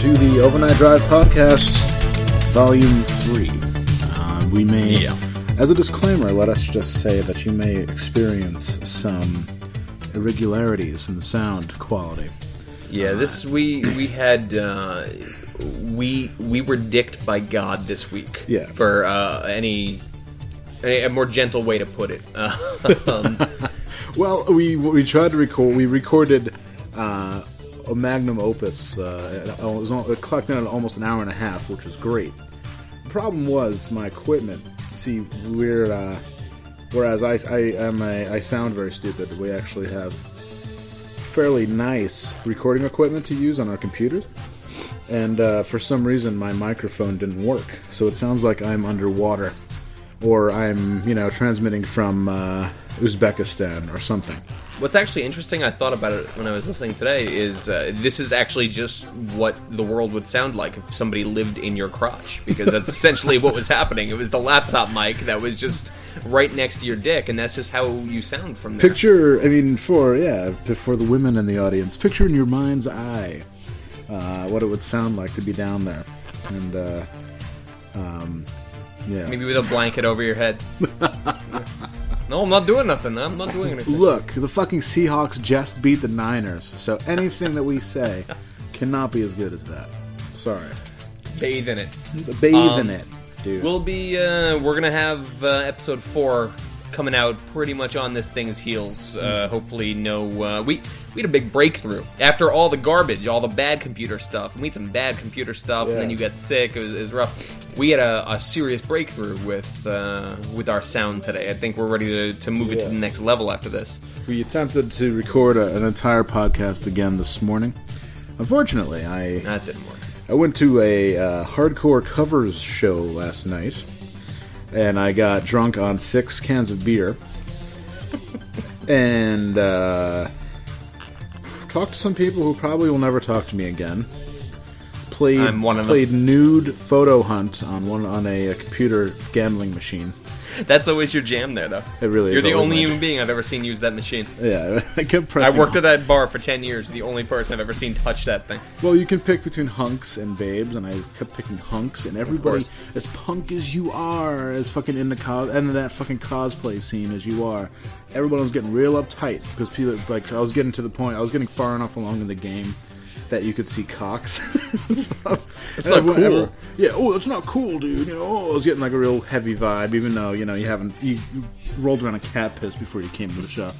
To the Overnight Drive Podcast, Volume 3. Uh, we may, as a disclaimer, let us just say that you may experience some irregularities in the sound quality. Yeah, this we we had uh, we we were dicked by God this week. Yeah. For uh, any, any a more gentle way to put it. Um, Well, we we tried to record, we recorded uh, a magnum opus. Uh, it was it clocked in at almost an hour and a half, which was great. The problem was my equipment. See, we're uh, whereas I I am a, I sound very stupid. We actually have fairly nice recording equipment to use on our computers, and uh, for some reason my microphone didn't work. So it sounds like I'm underwater, or I'm you know transmitting from uh, Uzbekistan or something. What's actually interesting, I thought about it when I was listening today, is uh, this is actually just what the world would sound like if somebody lived in your crotch, because that's essentially what was happening. It was the laptop mic that was just right next to your dick, and that's just how you sound from there. Picture, I mean, for yeah, for the women in the audience, picture in your mind's eye uh, what it would sound like to be down there, and uh, um, yeah. Maybe with a blanket over your head. no, I'm not doing nothing. I'm not doing anything. Look, the fucking Seahawks just beat the Niners, so anything that we say cannot be as good as that. Sorry, Bathe in it. bathe Um, in it, dude. We'll be. Uh, we're gonna have uh, episode four coming out pretty much on this thing's heels. Uh, hopefully, no. Uh, we we had a big breakthrough after all the garbage, all the bad computer stuff. We had some bad computer stuff, and then you got sick. It was, it was rough. We had a, a serious breakthrough with uh, with our sound today. I think we're ready to, to move it to the next level after this. we attempted to record a, an entire podcast again this morning. Unfortunately, I That didn't work. I went to a uh, hardcore covers show last night, and I got drunk on six cans of beer, and uh, talked to some people who probably will never talk to me again. Played I'm one of them. played nude photo hunt on one on a, a computer gambling machine. That's always your jam, there, though. It really You're is the only human being I've ever seen use that machine. Yeah, I kept I worked at that bar for ten years. The only person I've ever seen touch that thing. Well, you can pick between hunks and babes, and I kept picking hunks, and everybody, as punk as you are, as fucking in the cos, of that fucking cosplay scene as you are, everyone was getting real uptight because people, like, I was getting to the point, I was getting far enough along in the game that you could see cocks. and stuff. That's not everyone- cool. everyone- yeah, oh, that's not cool, dude. You know, oh, I was getting like a real heavy vibe, even though you know you haven't you, you rolled around a cat piss before you came to the show,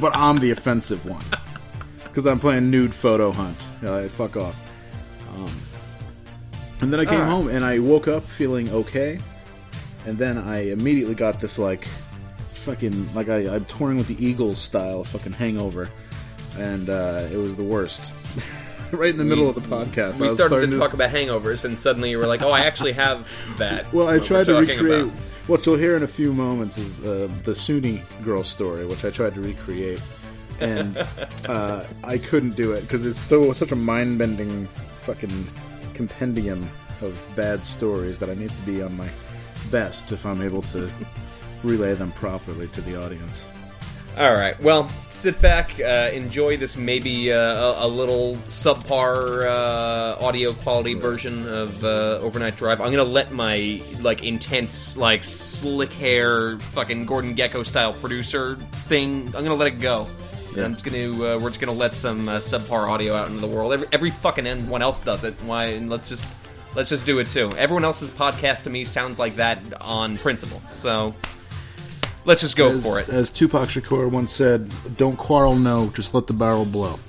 but I'm the offensive one because I'm playing nude photo hunt. Like, fuck off. Um, and then I came home and I woke up feeling okay, and then I immediately got this like fucking like I, I'm touring with the Eagles style fucking hangover, and uh, it was the worst. right in the middle of the podcast, I We was started starting to talk about hangovers, and suddenly you were like, "Oh, I actually have that." Well, I tried to recreate. about. What you'll hear in a few moments is uh, the Sunni girl story, which I tried to recreate, and uh, I couldn't do it because it's so such a mind bending fucking compendium of bad stories that I need to be on my best if I'm able to relay them properly to the audience. All right. Well, sit back, uh, enjoy this maybe uh, a, a little subpar uh, audio quality version of uh, Overnight Drive. I'm gonna let my like intense, like slick hair, fucking Gordon Gekko style producer thing. I'm gonna let it go. And I'm just gonna uh, we're just gonna let some uh, subpar audio out into the world. Every, every fucking anyone else does it. Why? And let's just let's just do it too. Everyone else's podcast to me sounds like that on principle. So let's just go as, for it. As Tupac Shakur once said, "Don't quarrel, no, just let the barrel blow."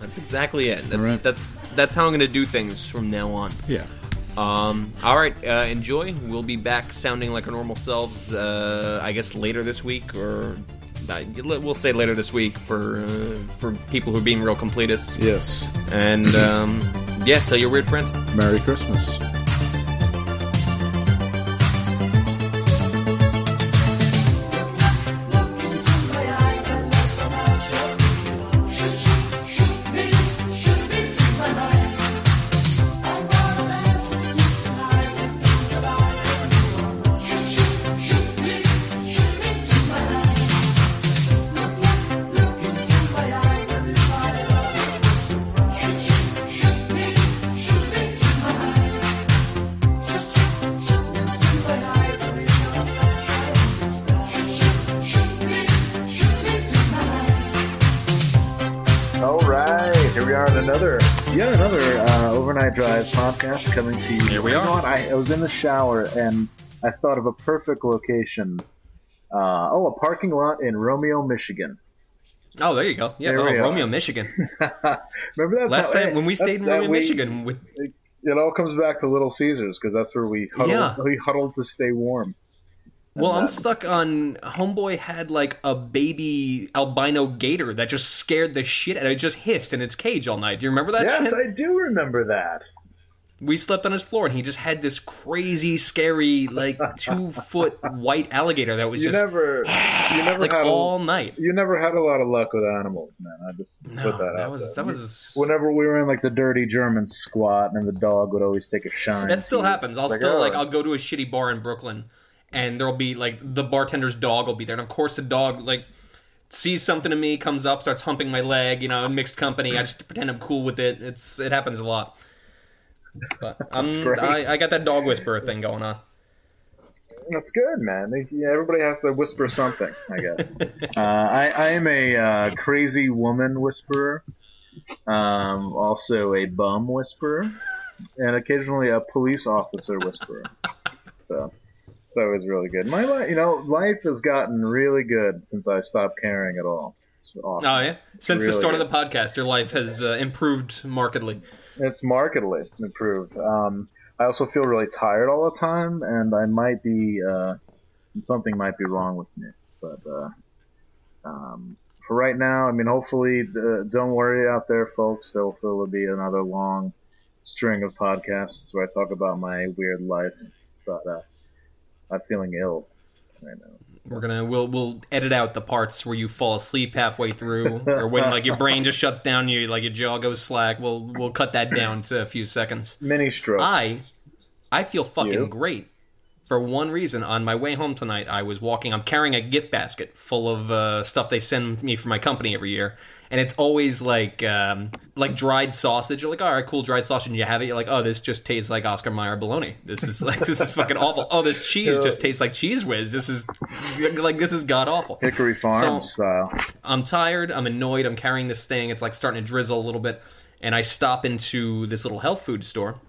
That's exactly it. That's right. that's that's how I'm going to do things from now on. Yeah. Um, all right, uh, enjoy. We'll be back sounding like our normal selves. Uh, I guess later this week, or uh, we'll say later this week for uh, for people who are being real completists. Yes. And um, yeah, tell your weird friends. Merry Christmas. Another, yet another uh, overnight drive podcast coming to you. Here we You are. know what? I, I was in the shower and I thought of a perfect location. Uh, oh, a parking lot in Romeo, Michigan. Oh, there you go. Yeah, oh. Romeo, Michigan. Remember that Last time when we stayed in Romeo, we- Michigan with It all comes back to Little Caesars because that's where we huddled. Yeah. We huddled to stay warm. Well, I'm stuck on Homeboy had like a baby albino gator that just scared the shit out it. Just hissed in its cage all night. Do you remember that yes, shit? I do remember that. We slept on his floor and he just had this crazy, scary, like two foot white alligator that was You just never, you never like had a- all night. you never had a lot of luck with animals, man. I just No, put that, that out was there. that was whenever we were in like the dirty German squat, and the dog would always take a shine. that still happens. I'll Like, still oh. like I'll go to a shitty bar in Brooklyn and there'll be like the bartender's dog will be there, and of course the dog like sees something to me, comes up, starts humping my leg, you know, in mixed company. I just pretend I'm cool with it. It's it happens a lot. But I'm. I, I got that dog whisperer thing going on. That's good, man. Everybody has to whisper something, I guess. uh, I, I am a uh, crazy woman whisperer, um, also a bum whisperer, and occasionally a police officer whisperer. So, so it's really good. My life, you know, life has gotten really good since I stopped caring at all. It's awesome. Oh yeah, since the start good. of the podcast, your life has uh, improved markedly. It's markedly improved. Um, I also feel really tired all the time, and I might be uh, something might be wrong with me. But uh, um, for right now, I mean, hopefully, uh, don't worry out there, folks. There'll, there'll be another long string of podcasts where I talk about my weird life. But uh, I'm feeling ill right now. We're gonna we'll we'll edit out the parts where you fall asleep halfway through, or when like your brain just shuts down, you like your jaw goes slack. We'll we'll cut that down to a few seconds. Mini strokes. I I feel fucking You? great. For one reason, on my way home tonight, I was walking. I'm carrying a gift basket full of uh, stuff they send me for my company every year, and it's always like um, like dried sausage. You're like, all right, cool, dried sausage. And you have it. You're like, oh, this just tastes like Oscar Mayer bologna. This is like this is fucking awful. Oh, this cheese just tastes like Cheez Whiz. This is like this is god awful. Hickory Farm So- style. I'm tired. I'm annoyed. I'm carrying this thing. It's like starting to drizzle a little bit. And I stop into this little health food store.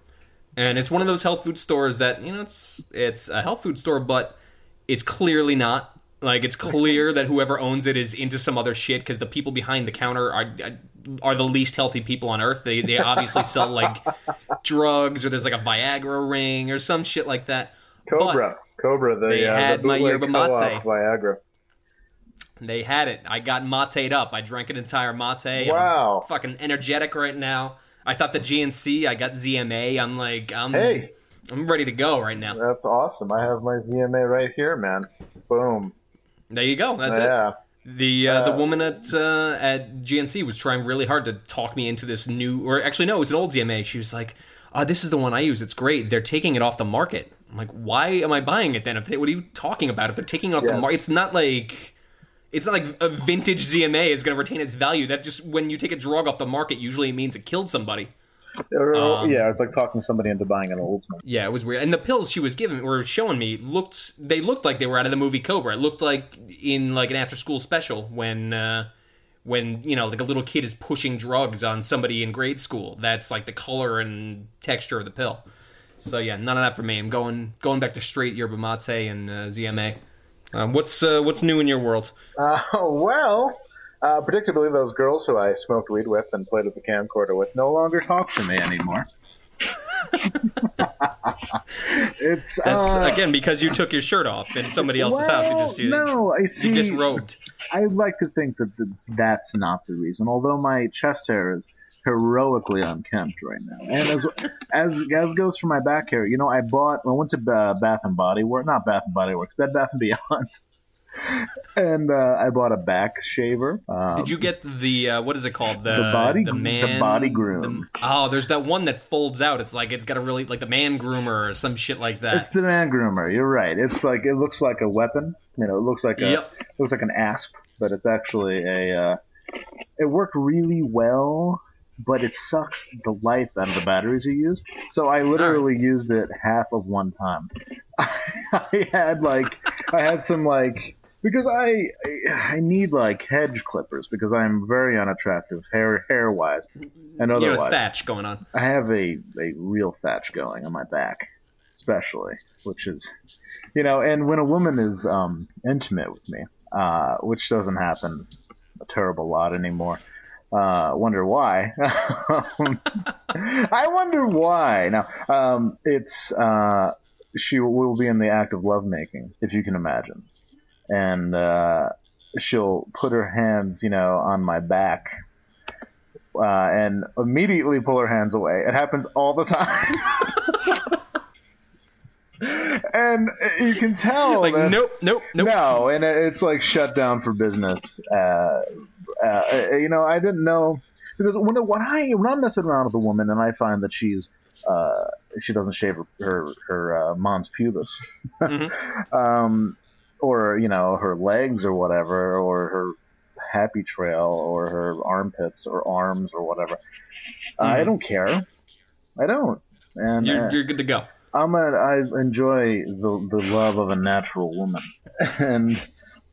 And it's one of those health food stores that, you know, it's it's a health food store, but it's clearly not. Like it's clear that whoever owns it is into some other shit because the people behind the counter are are the least healthy people on earth. They they obviously sell like drugs or there's like a Viagra ring or some shit like that. Cobra. Cobra, the, They uh, had the my yerba mate. Viagra. They had it. I got mate'd up. I drank an entire mate. I'm Wow. fucking energetic right now. I stopped at GNC. I got ZMA. I'm like, I'm, Hey, I'm ready to go right now. that's awesome. I have my ZMA right here, man. Boom. There you go. That's it. yeah. The uh, the woman at uh, at GNC was trying really hard to talk me into this new, or actually no, it was an old ZMA. She was like, uh, "This is the one I use. It's great. They're taking it off the market." I'm like, "Why am I buying it then? If they, what are you talking about? If they're taking it off the market, it's not like." It's not like a vintage ZMA is going to retain its value. That just when you take a drug off the market, usually it means it killed somebody. Or- Um, yeah, it's like talking somebody into buying an Oldsmobile. Yeah, it was weird. And the pills she was giving were showing me looked they looked like they were out of the movie Cobra. It looked like in like an after school special when uh when, you know, like a little kid is pushing drugs on somebody in grade school. That's like the color and texture of the pill. So yeah, none of that for me. I'm going going back to straight yerba mate and uh, ZMA. Um, what's uh, what's new in your world? Uh, well, uh, predictably, those girls who I smoked weed with and played with the camcorder with no longer talk to me anymore. it's That's uh, again because you took your shirt off in somebody else's house. You just you, no, I see. you disrobed. I like to think that that's, that's not the reason. Although my chest hair is heroically unkempt right now, and as as as goes for my back hair, you know, I bought. I went to uh, Bath and Body Works, not Bath and Body Works, Bed Bath and Beyond, and uh, I bought a back shaver. Um, Did you get the uh, what is it called? The, The body- the the body groom. the- oh, there's that one that folds out. It's like it's got a really like the man groomer or some shit like that. It's the man groomer. You're right. It's like it looks like a weapon. You know, it looks like a Yep. it looks like an asp, but it's actually a. Uh, it worked really well, but it sucks the life out of the batteries you use. So I literally used it half of one time. I had like I had some like because I I need like hedge clippers because I'm very unattractive hair hair wise and otherwise. You know, otherwise. thatch going on. I have a, a real thatch going on my back, especially, which is, you know, and when a woman is um, intimate with me, uh, which doesn't happen a terrible lot anymore. Uh, wonder why? I wonder why. Now, um, it's uh, she will be in the act of lovemaking, if you can imagine, and uh, she'll put her hands, you know, on my back uh, and immediately pull her hands away. It happens all the time. and you can tell. Like that- nope, nope, nope. No, and it's like shut down for business. Uh, uh, you know, I didn't know because when when I when I'm messing around with a woman and I find that she's uh, she doesn't shave her her, her uh, mons pubis, um, or you know her legs or whatever, or her happy trail or her armpits or arms or whatever. I don't care. I don't. And uh, You're, you're good to go. I'm a, I enjoy the the love of a natural woman, and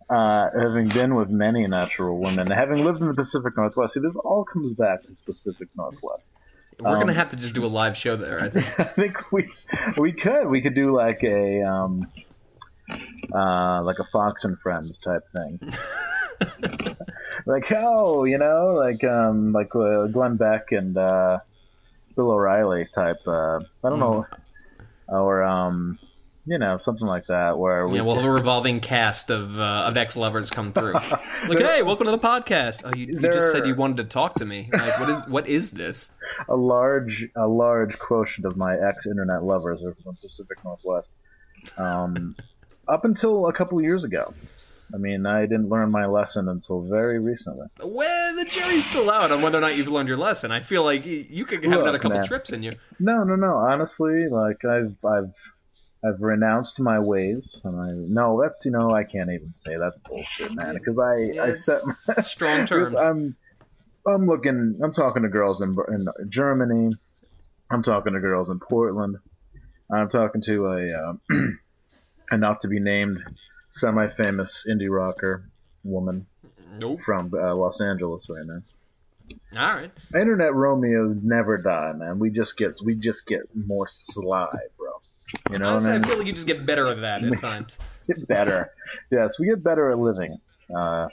uh, having been with many natural women, having lived in the Pacific Northwest, see, this all comes back to the Pacific Northwest. We're Um, gonna have to just do a live show there. I think. I think we we could we could do like a um, uh, like a Fox and Friends type thing. like oh, you know, like um, like uh, Glenn Beck and uh, Bill O'Reilly type. Uh, I don't know, or um, you know, something like that. Where we Yeah, we'll have a revolving cast of uh, of ex lovers come through. Like, hey, welcome to the podcast. Oh, you, you just said you wanted to talk to me. Like, what is what is this? a large a large quotient of my ex internet lovers are from the Pacific Northwest. Um, up until a couple years ago. I mean, I didn't learn my lesson until very recently. Well, the jury's still out on whether or not you've learned your lesson. I feel like you could have Look, another couple man. trips in you. No, no, no. Honestly, like I've I've I've renounced my ways, and I no, that's you know I can't even say that's bullshit, man. Because I I set my, strong terms. I'm I'm looking. I'm talking to girls in in Germany. I'm talking to girls in Portland. I'm talking to a uh, a not to be named semi-famous indie rocker woman Nope. from uh, Los Angeles right now. All right. Internet Romeo never die, man. We just get we just get more sly, bro. You know Honestly, I I mean? feel like you just get better at that at times. Get better. Yes, we get better at living. Uh,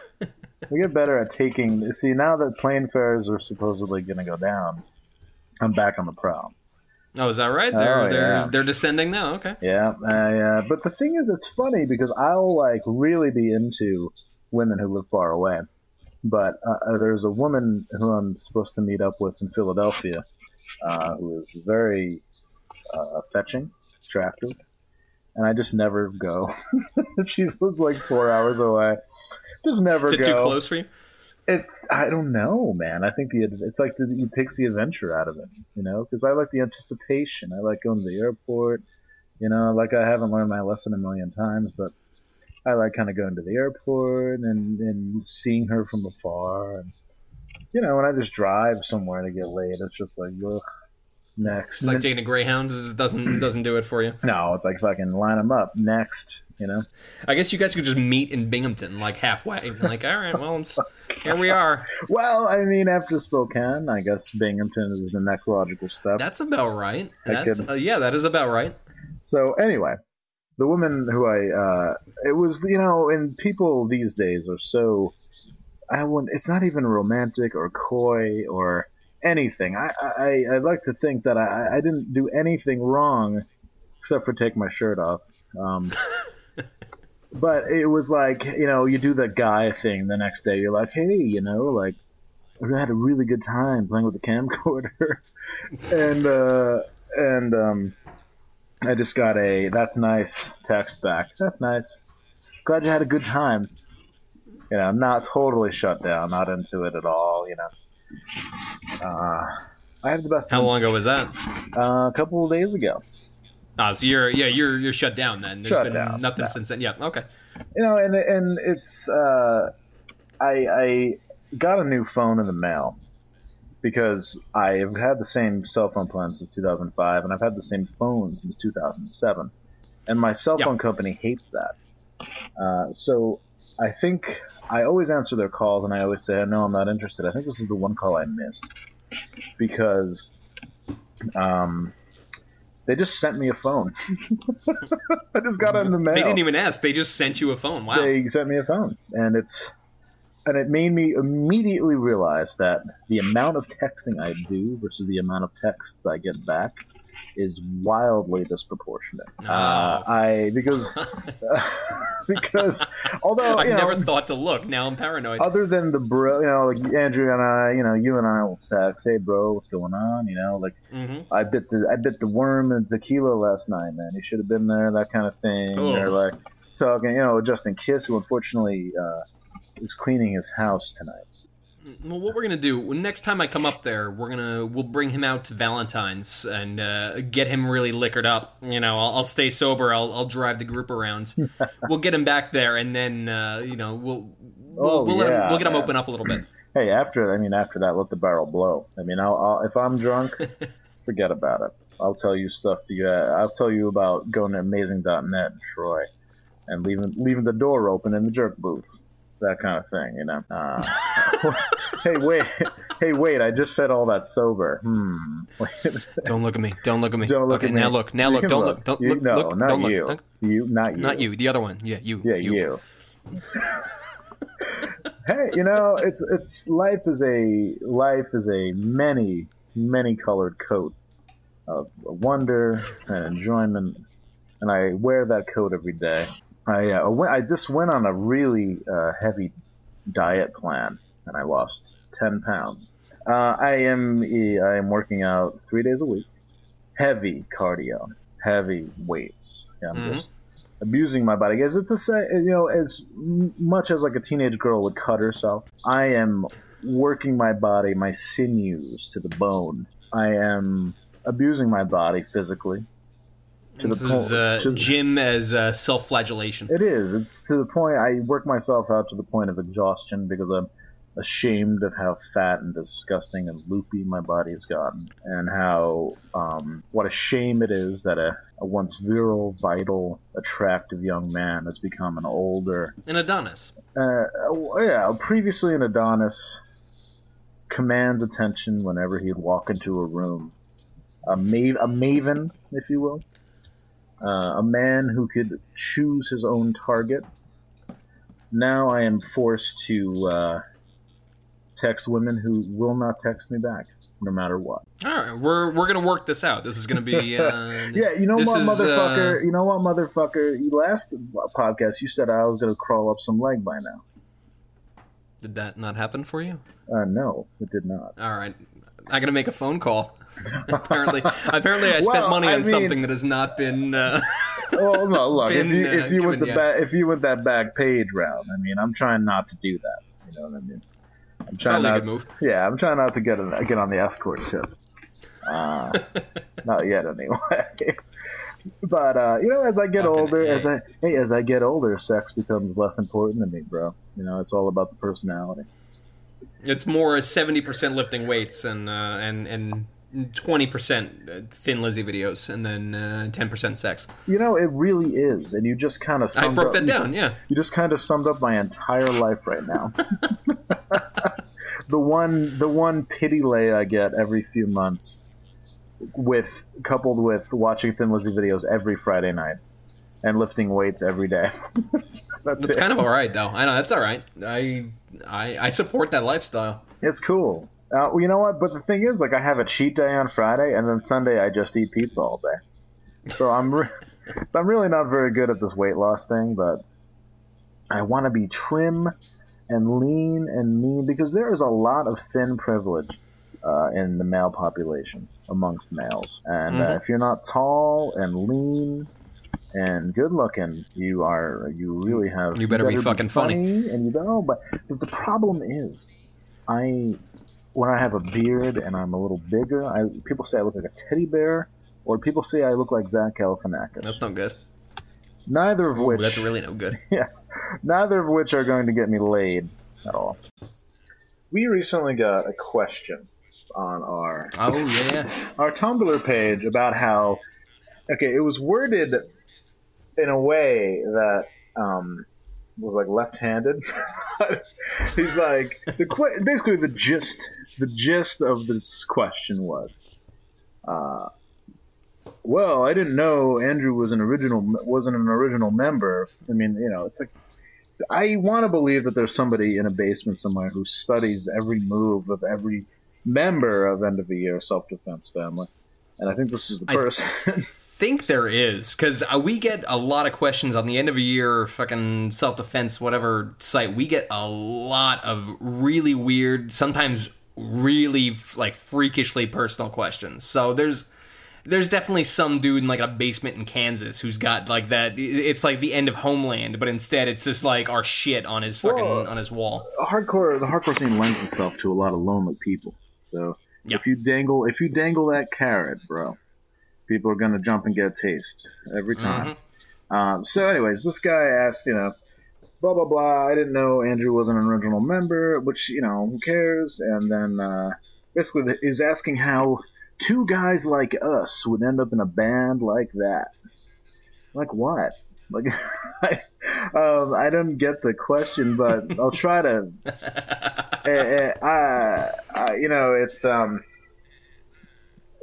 we get better at taking. See, now that plane fares are supposedly going to go down, I'm back on the prowl. Oh, is that right? They're Oh, they're yeah. they're descending now. Okay. Yeah, I, uh, but the thing is, it's funny because I'll like really be into women who live far away. But uh, uh, there's a woman who I'm supposed to meet up with in Philadelphia, uh, who is very uh, fetching, attractive, and I just never go. she lives like four hours away. Just never Is it go. too close for you? It's I don't know, man. I think the it's like the, it takes the adventure out of it, you know. Because I like the anticipation. I like going to the airport, you know. Like I haven't learned my lesson a million times, but I like kind of going to the airport and and seeing her from afar. And, you know, when I just drive somewhere to get laid, it's just like, ugh, next. It's like taking a Greyhound it doesn't doesn't do it for you. no, it's like fucking line them up next. You know. I guess you guys could just meet in Binghamton, like halfway. Like, all right, well, here we are. Well, I mean, after Spokane, I guess Binghamton is the next logical step. That's about right. I That's could- uh, yeah, that is about right. So anyway, the woman who I uh, it was you know, and people these days are so I wouldn't. It's not even romantic or coy or anything. I I I like to think that I I didn't do anything wrong except for take my shirt off. Um, but it was like you know you do the guy thing the next day. You're like, hey, you know, like. I had a really good time playing with the camcorder, and uh, and um, I just got a that's nice text back. That's nice. Glad you had a good time. You know, not totally shut down, not into it at all. You know, uh, I had the best How time long ago was that? Uh, a couple of days ago. Ah, so you're yeah you're you're shut down then. There's Shut been down, nothing yeah. since then. Yeah, okay. You know, and and it's uh, I I got a new phone in the mail because I've had the same cell phone plan since 2005, and I've had the same phone since 2007, and my cell Yeah. phone company hates that. Uh, so I think I always answer their calls, and I always say, "No, I'm not interested." I think this is the one call I missed because um, they just sent me a phone. I just got it in the mail. They didn't even ask. They just sent you a phone. Wow. They sent me a phone, and it's and it made me immediately realize that the amount of texting I do versus the amount of texts I get back is wildly disproportionate. Uh, Oh. I because because although I you know, never thought to look. Now I'm paranoid. other than the bro, you know, like Andrew and I, you know, you and I will text, hey bro, what's going on? You know, like mm-hmm. I bit the I bit the worm in tequila last night, man. You should have been there, that kind of thing. Ugh. Or like talking, you know, Justin Kiss, who unfortunately uh, is cleaning his house tonight. Well, what we're gonna do next time I come up there, we're gonna we'll bring him out to Valentine's and uh, get him really liquored up. You know, I'll, I'll stay sober. I'll, I'll drive the group around. we'll get him back there, and then uh, you know we'll we'll, Oh, we'll, let him, we'll get him open up a little bit. Hey, after I mean, after that, let the barrel blow. I mean, I'll, I'll if I'm drunk, forget about it. I'll tell you stuff. You, uh, I'll tell you about going to amazing.net in Troy and leaving leaving the door open in the jerk booth, that kind of thing. You know. Uh, hey, wait. Hey, wait. I just said all that sober. Hmm. Don't look at me. Don't look at me. Don't look okay, at me. now look. Now look. Don't look. Don't You- look. No, look. not don't you. look. You, not you. Not you. The other one. Yeah, you. Yeah, you. hey, you know, it's it's life is a life is a many many colored coat of wonder and enjoyment, and I wear that coat every day. I uh, went, I just went on a really uh, heavy diet plan, and I lost ten pounds. Uh, I am I am working out three days a week, heavy cardio, heavy weights. I'm Mhm. just abusing my body because it's a say you know as much as like a teenage girl would cut herself i am working my body my sinews to the bone i am abusing my body physically to This is uh, to- gym as uh, self-flagellation. it is it's to the point i work myself out to the point of exhaustion because i'm ashamed of how fat and disgusting and loopy my body has gotten and how um, what a shame it is that a, a once virile vital attractive young man has become an older An Adonis. uh, yeah, previously an Adonis commands attention whenever he'd walk into a room. A, ma- a maven, if you will. Uh, a man who could choose his own target. Now I am forced to uh, text women who will not text me back, no matter what. All right, we're we're gonna work this out. This is gonna be. Uh, Yeah, you know what, is, motherfucker? uh, You know what, motherfucker? Last podcast, you said I was going to crawl up some leg by now. did that not happen for you? Uh, no, it did not. All right, I gotta make a phone call. apparently, apparently, I spent Well, money I on mean- something that has not been. Uh, Well, no, look. if you, uh, if you went the back, if you went that back page round, I mean, I'm trying not to do that. You know what I mean? I'm trying Probably not. Yeah, I'm trying not to get a, get on the escort tip. Uh, not yet, anyway. but uh, you know, as I get Fucking older, A. as I hey, as I get older, sex becomes less important to me, bro. You know, it's all about the personality. It's more seventy percent lifting weights and uh, and and twenty percent Thin Lizzy videos, and then ten percent sex. You know, it really is, and you just kind of I broke that down. Yeah. You just kind of summed up my entire life right now. the one, the one pity lay I get every few months, with coupled with watching Thin Lizzy videos every Friday night, and lifting weights every day. That's It's it. kind of all right though. I know that's all right. I I, I support that lifestyle. It's cool. Uh, well, you know what? But the thing is, like, I have a cheat day on Friday, and then Sunday I just eat pizza all day. So I'm, re- so I'm really not very good at this weight loss thing. But I want to be trim and lean and mean because there is a lot of thin privilege uh, in the male population amongst males, and uh, Mhm. if you're not tall and lean and good looking, you are you really have You better be fucking funny. and you know. But, but the problem is, I when I have a beard and I'm a little bigger, I people say I look like a teddy bear, or people say I look like Zach Galifianakis. That's not good. neither of Ooh, which that's really no good. Yeah, neither of which are going to get me laid at all. We recently got a question on our Oh yeah. our Tumblr page about how okay, it was worded in a way that um, was like left-handed. He's like the que- basically the gist the gist of this question was, uh, well, I didn't know Andrew was an original wasn't an original member. I mean, you know, it's like. I want to believe that there's somebody in a basement somewhere who studies every move of every member of End of the Year Self Defense Family, and I think this is the person. think there is because uh, we get a lot of questions on the end of a year fucking self-defense whatever site we get a lot of really weird sometimes really f- like freakishly personal questions so there's there's definitely some dude in like a basement in Kansas who's got like that it's like the end of Homeland but instead it's just like our shit on his fucking Well, on his wall hardcore, the hardcore scene lends itself to a lot of lonely people. So Yeah. if you dangle, if you dangle that carrot, bro, people are gonna jump and get a taste every time. Um, so, anyways, this guy asked, you know, blah blah blah. I didn't know Andrew was an original member, which you know, who cares? And then uh, basically, he's asking how two guys like us would end up in a band like that. Like what? Like, I, um, I don't get the question, but I'll try to. uh, uh, I, I, you know, it's um,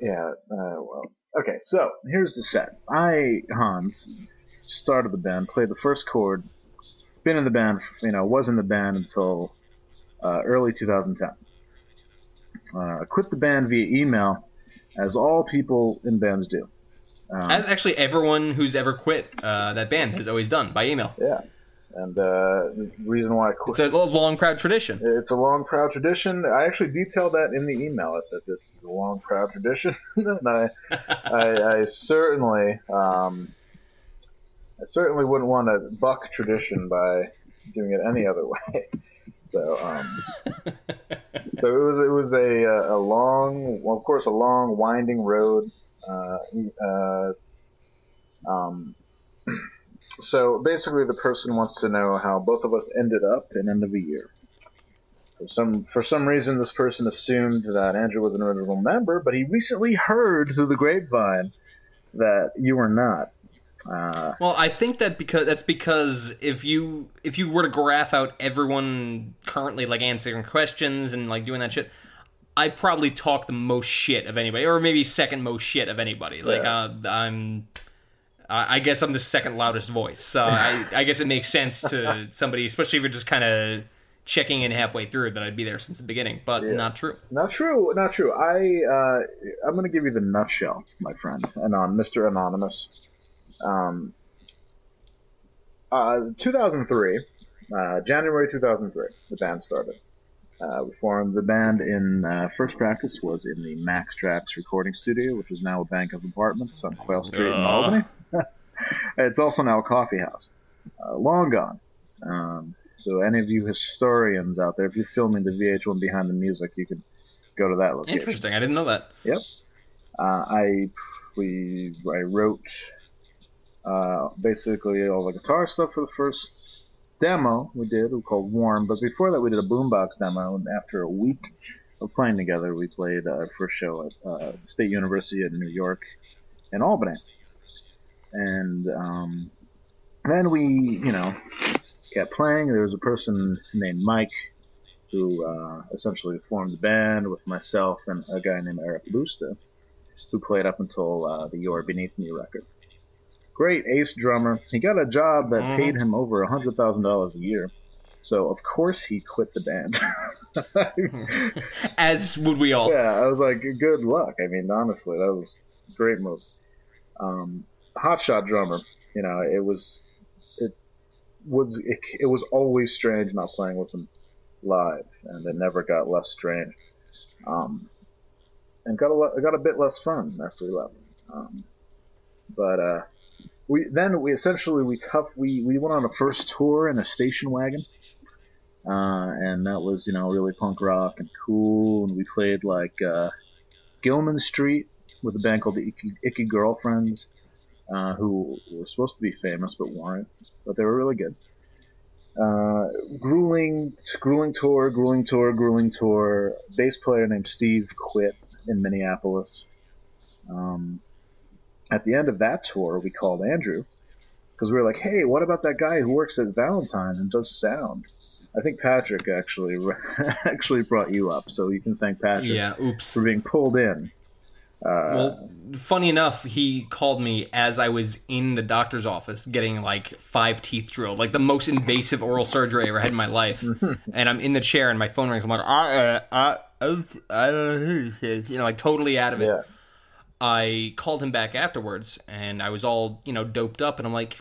yeah. Uh, well, okay. So here's the set. I Hans started the band, played the first chord, been in the band. You know, was in the band until uh, early 2010. Uh, quit the band via email, as all people in bands do. Um, As actually everyone who's ever quit uh, that band has always done by email yeah, and uh, the reason why I quit. it's a long proud tradition It's a long, proud tradition. I actually detailed that in the email. I said this is a long, proud tradition, and I, I, I certainly, um, I certainly wouldn't want to buck tradition by doing it any other way. So, um, so it was it was a a long, well, of course, a long, winding road. Uh, uh, um, so basically, the person wants to know how both of us ended up in end of the year. For some for some reason, this person assumed that Andrew was an original member, but he recently heard through the grapevine that you were not. Uh, Well, I think that because that's because if you if you were to graph out everyone currently like answering questions and like doing that shit, I probably talk the most shit of anybody, or maybe second most shit of anybody. Like Yeah. uh, I'm, I I guess I'm the second loudest voice. So I, I guess it makes sense to somebody, especially if you're just kind of checking in halfway through, that I'd be there since the beginning. But not true. not true, not true. I uh, I'm going to give you the nutshell, my friend, and on Mr. Anonymous. Um, uh, 2003, uh, January 2003, the band started. Uh, we formed the band in uh, first practice was in the Max Trax recording studio, which is now a bank of apartments on Quail Street in Albany. it's also now a coffee house, uh, long gone. Um, so any of you historians out there, if you're filming the VH1 behind the music, you can go to that location. Interesting. I didn't know that. Yep. Uh, I we I wrote uh, basically all the guitar stuff for the first demo we did, called Warm. But before that, we did a boombox demo, and after a week of playing together, we played our first show at uh, State University in New York in Albany. And um, then we, you know, kept playing. There was a person named Mike who uh, essentially formed the band with myself and a guy named Eric Lusta, who played up until uh, the You're Beneath Me record. Great ace drummer. He got a job that paid him over a hundred thousand dollars a year. So of course he quit the band. As would we all. yeah, I was like, good luck. I mean, honestly, that was a great move. Um, hotshot drummer. You know, it was it was it, it was always strange not playing with him live, and it never got less strange. Um, and got a got a bit less fun after we left. Um, but uh, we then we essentially we tough we we went on a first tour in a station wagon. Uh, and that was, you know, really punk rock and cool. And we played like uh, Gilman Street with a band called the Icky, Icky Girlfriends, uh, who were supposed to be famous but weren't, but they were really good. Uh, grueling, grueling tour, grueling tour, grueling tour. Bass player named Steve quit in Minneapolis. Um, at the end of that tour, we called Andrew because we were like, "Hey, what about that guy who works at Valentine and does sound?" I think Patrick actually actually brought you up, so you can thank Patrick Yeah, oops. for being pulled in. Uh, Well, funny enough, he called me as I was in the doctor's office getting like five teeth drilled, like the most invasive oral surgery I ever had in my life. and I'm in the chair and my phone rings. I'm like, I, I, I, I don't know who this is," you know, like totally out of it. yeah, I called him back afterwards, and I was all you know doped up, and I'm like,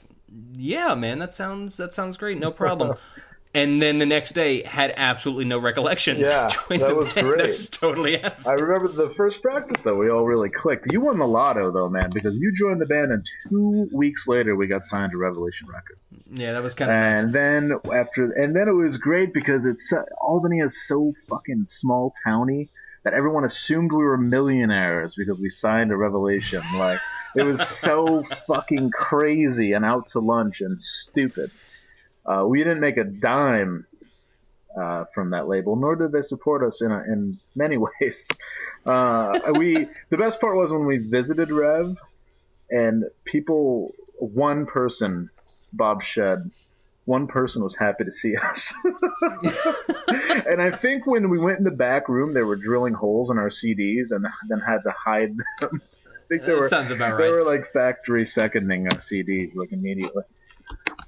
"Yeah, man, that sounds that sounds great, no problem." and then the next day, had absolutely no recollection. Yeah, that was band. Great. totally out I remember the first practice though. We all really clicked. You won the lotto though, man, because you joined the band, and two weeks later we got signed to Revelation Records. Yeah, that was kind of nice. And then after, and then it was great because it's so- Albany is so fucking small towny that everyone assumed we were millionaires because we signed a Revelation. Like it was so fucking crazy and out to lunch and stupid. Uh, we didn't make a dime uh, from that label, nor did they support us in a, in many ways. Uh, we the best part was when we visited Rev, and people, one person, Bob Shed, one person was happy to see us. and I think when we went in the back room, they were drilling holes in our CDs and then had to hide them. I think they That were sounds about they right. were like factory seconding of CDs like immediately.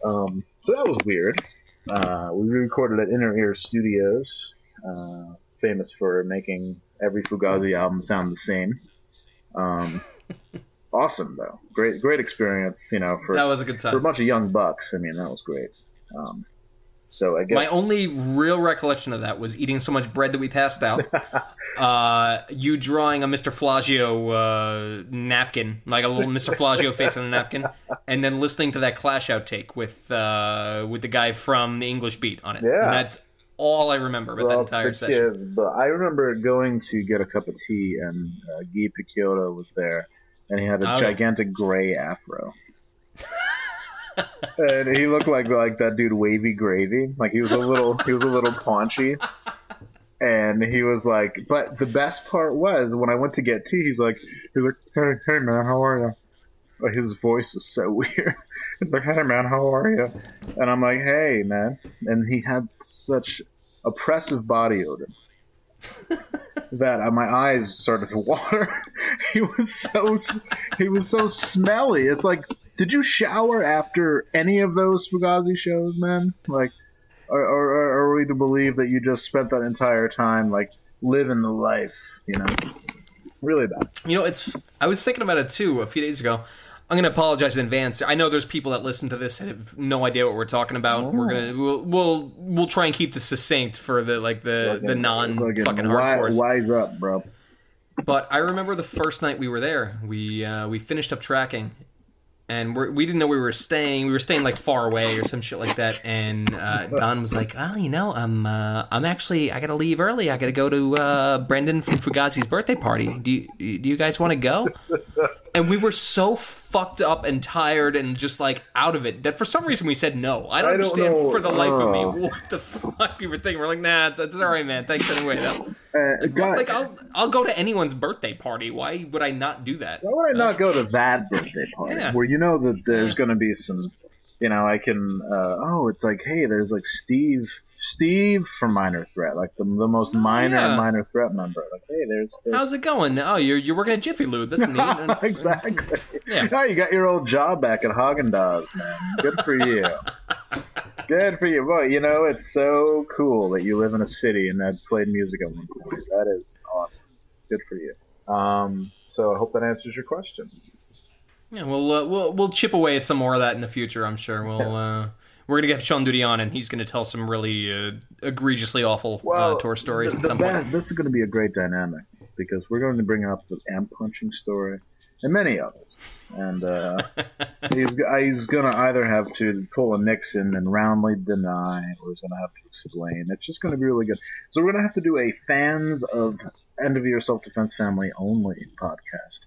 Um, so that was weird. Uh, we recorded at Inner Ear Studios, uh, famous for making every Fugazi album sound the same. Um, awesome though, great great experience. You know, for That was a good time for a bunch of young bucks. I mean, that was great. Um, so I guess My only real recollection of that was eating so much bread that we passed out. uh, you drawing a Mr. Flagio uh, napkin, like a little Mr. Flagio face on a napkin, and then listening to that Clash outtake with uh, with the guy from the English Beat on it. Yeah. And that's all I remember about that well, entire session. kids, but I remember going to get a cup of tea, and uh, Guy Picciotto was there, and he had a Oh. gigantic gray afro. and he looked like like that dude Wavy Gravy. Like he was a little he was a little paunchy. And he was like, but the best part was when I went to get tea, he's like, he's like, hey, hey man, how are you? But his voice is so weird. He's like, hey man, how are you? And I'm like, hey man. And he had such oppressive body odor that my eyes started to water. he was so he was so smelly. It's like, did you shower after any of those Fugazi shows, man? Like, or, or, or are we to believe that you just spent that entire time like living the life? You know, really bad. You know, it's. I was thinking about it too a few days ago. I'm going to apologize in advance. I know there's people that listen to this that have no idea what we're talking about. We're gonna we'll, we'll we'll try and keep this succinct for the like the the non Fucking hardcores. Wise up, bro. But I remember the first night we were there. We uh, we finished up tracking, and we're, we didn't know we were staying. We were staying like far away or some shit like that. And uh, Don was like, "Oh, you know, I'm uh, I'm actually I gotta leave early. I gotta go to uh, Brendan from Fugazi's birthday party. Do you do you guys want to go?" And we were so fucked up and tired and just like out of it that for some reason we said no. I don't I don't understand know. for the life of Oh. me what the fuck we were thinking. We're like, nah, it's, it's all right, man. Thanks anyway, though. Uh, God, Like, I'll I'll go to anyone's birthday party. Why would I not do that? why would I not go to that birthday party Yeah. where you know that there's Yeah. going to be some, you know, I can, uh, oh, it's like, hey, there's like Steve, Steve from Minor Threat, like the, the most minor yeah. Minor Threat member. Like, hey, there's, there's How's it going? Oh, you're you're working at Jiffy Lube. That's neat. That's- exactly. Yeah. No, you got your old job back at Haagen Dazs, man. Good for you. Good for you. boy. you know, it's so cool that you live in a city and have played music at one point. That is awesome. Good for you. Um, so I hope that answers your question. Yeah, we'll uh, we'll we'll chip away at some more of that in the future. I'm sure. We'll uh, we're gonna get Sean Duty on, and he's gonna tell some really uh, egregiously awful uh, tour stories the, at the some point. This is going to be a great dynamic because we're going to bring up the amp punching story and many others. And uh, he's, he's going to either have to pull a Nixon and roundly deny, or he's going to have to explain. It's just going to be really good. So we're going to have to do a fans of End of Year Self Defense Family only podcast.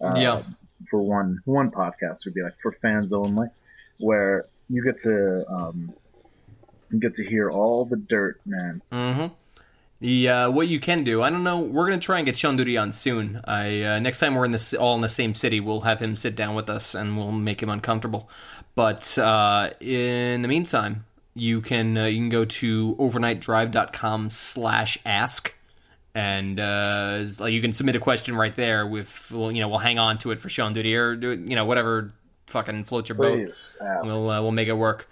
Uh, Yeah. For one one podcast would be like for fans only, where you get to um, get to hear all the dirt, man. Mm-hmm. Uh, what you can do, I don't know. We're gonna try and get Sean Duty on soon. I uh, next time we're in this all in the same city, we'll have him sit down with us and we'll make him uncomfortable. But uh, in the meantime, you can uh, you can go to overnightdrive.com slash ask and uh, like you can submit a question right there with well, you know we'll hang on to it for Sean Duty or you know whatever fucking floats your boat. Ask. We'll uh, we'll make it work.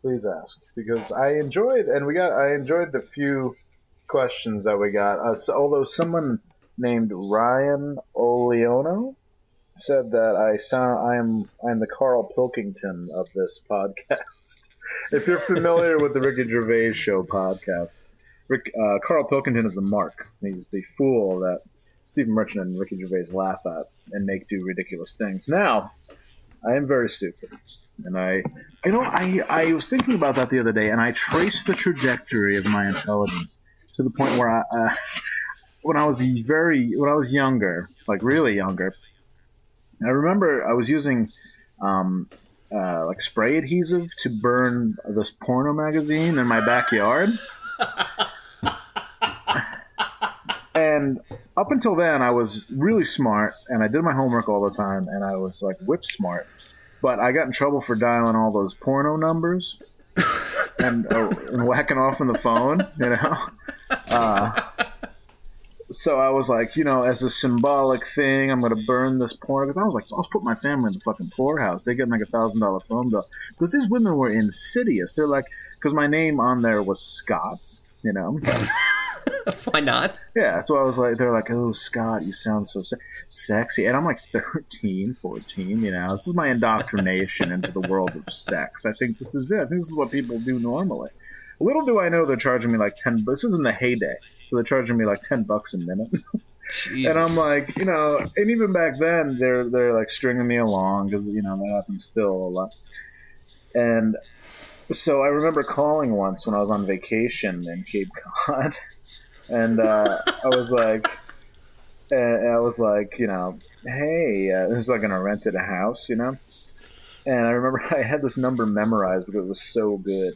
Please ask because I enjoyed and we got I enjoyed the few questions that we got. Uh, so, although someone named Ryan Oleono said that I sound I am I'm the Carl Pilkington of this podcast. if you're familiar with the Ricky Gervais Show podcast, Rick, uh, Carl Pilkington is the mark. He's the fool that Stephen Merchant and Ricky Gervais laugh at and make do ridiculous things. Now, I am very stupid, and I, you know, I I was thinking about that the other day, and I traced the trajectory of my intelligence to the point where I, uh, when I was very, when I was younger, like really younger, I remember I was using, um, uh, like spray adhesive to burn this porno magazine in my backyard. and up until then, I was really smart, and I did my homework all the time, and I was like whip smart. But I got in trouble for dialing all those porno numbers and, oh, and whacking off on the phone, you know. Uh, so I was like, you know, as a symbolic thing, I'm gonna burn this porn because I was like, I was putting my family in the fucking poorhouse. They getting like a thousand dollar phone bill because these women were insidious. They're like, because my name on there was Scott, you know. Why not? Yeah, so I was like, they're like, oh, Scott, you sound so se- sexy. And I'm like 13, 14, you know. This is my indoctrination into the world of sex. I think this is it. This is what people do normally. Little do I know they're charging me like 10 This is in the heyday. So they're charging me like 10 bucks a minute. Jesus. and I'm like, you know, and even back then, they're, they're like stringing me along because, you know, that happens still a lot. And so I remember calling once when I was on vacation in Cape Cod. And uh, I was like, and I was like, you know, hey, uh, this is like in a rented a house, you know. And I remember I had this number memorized because it was so good.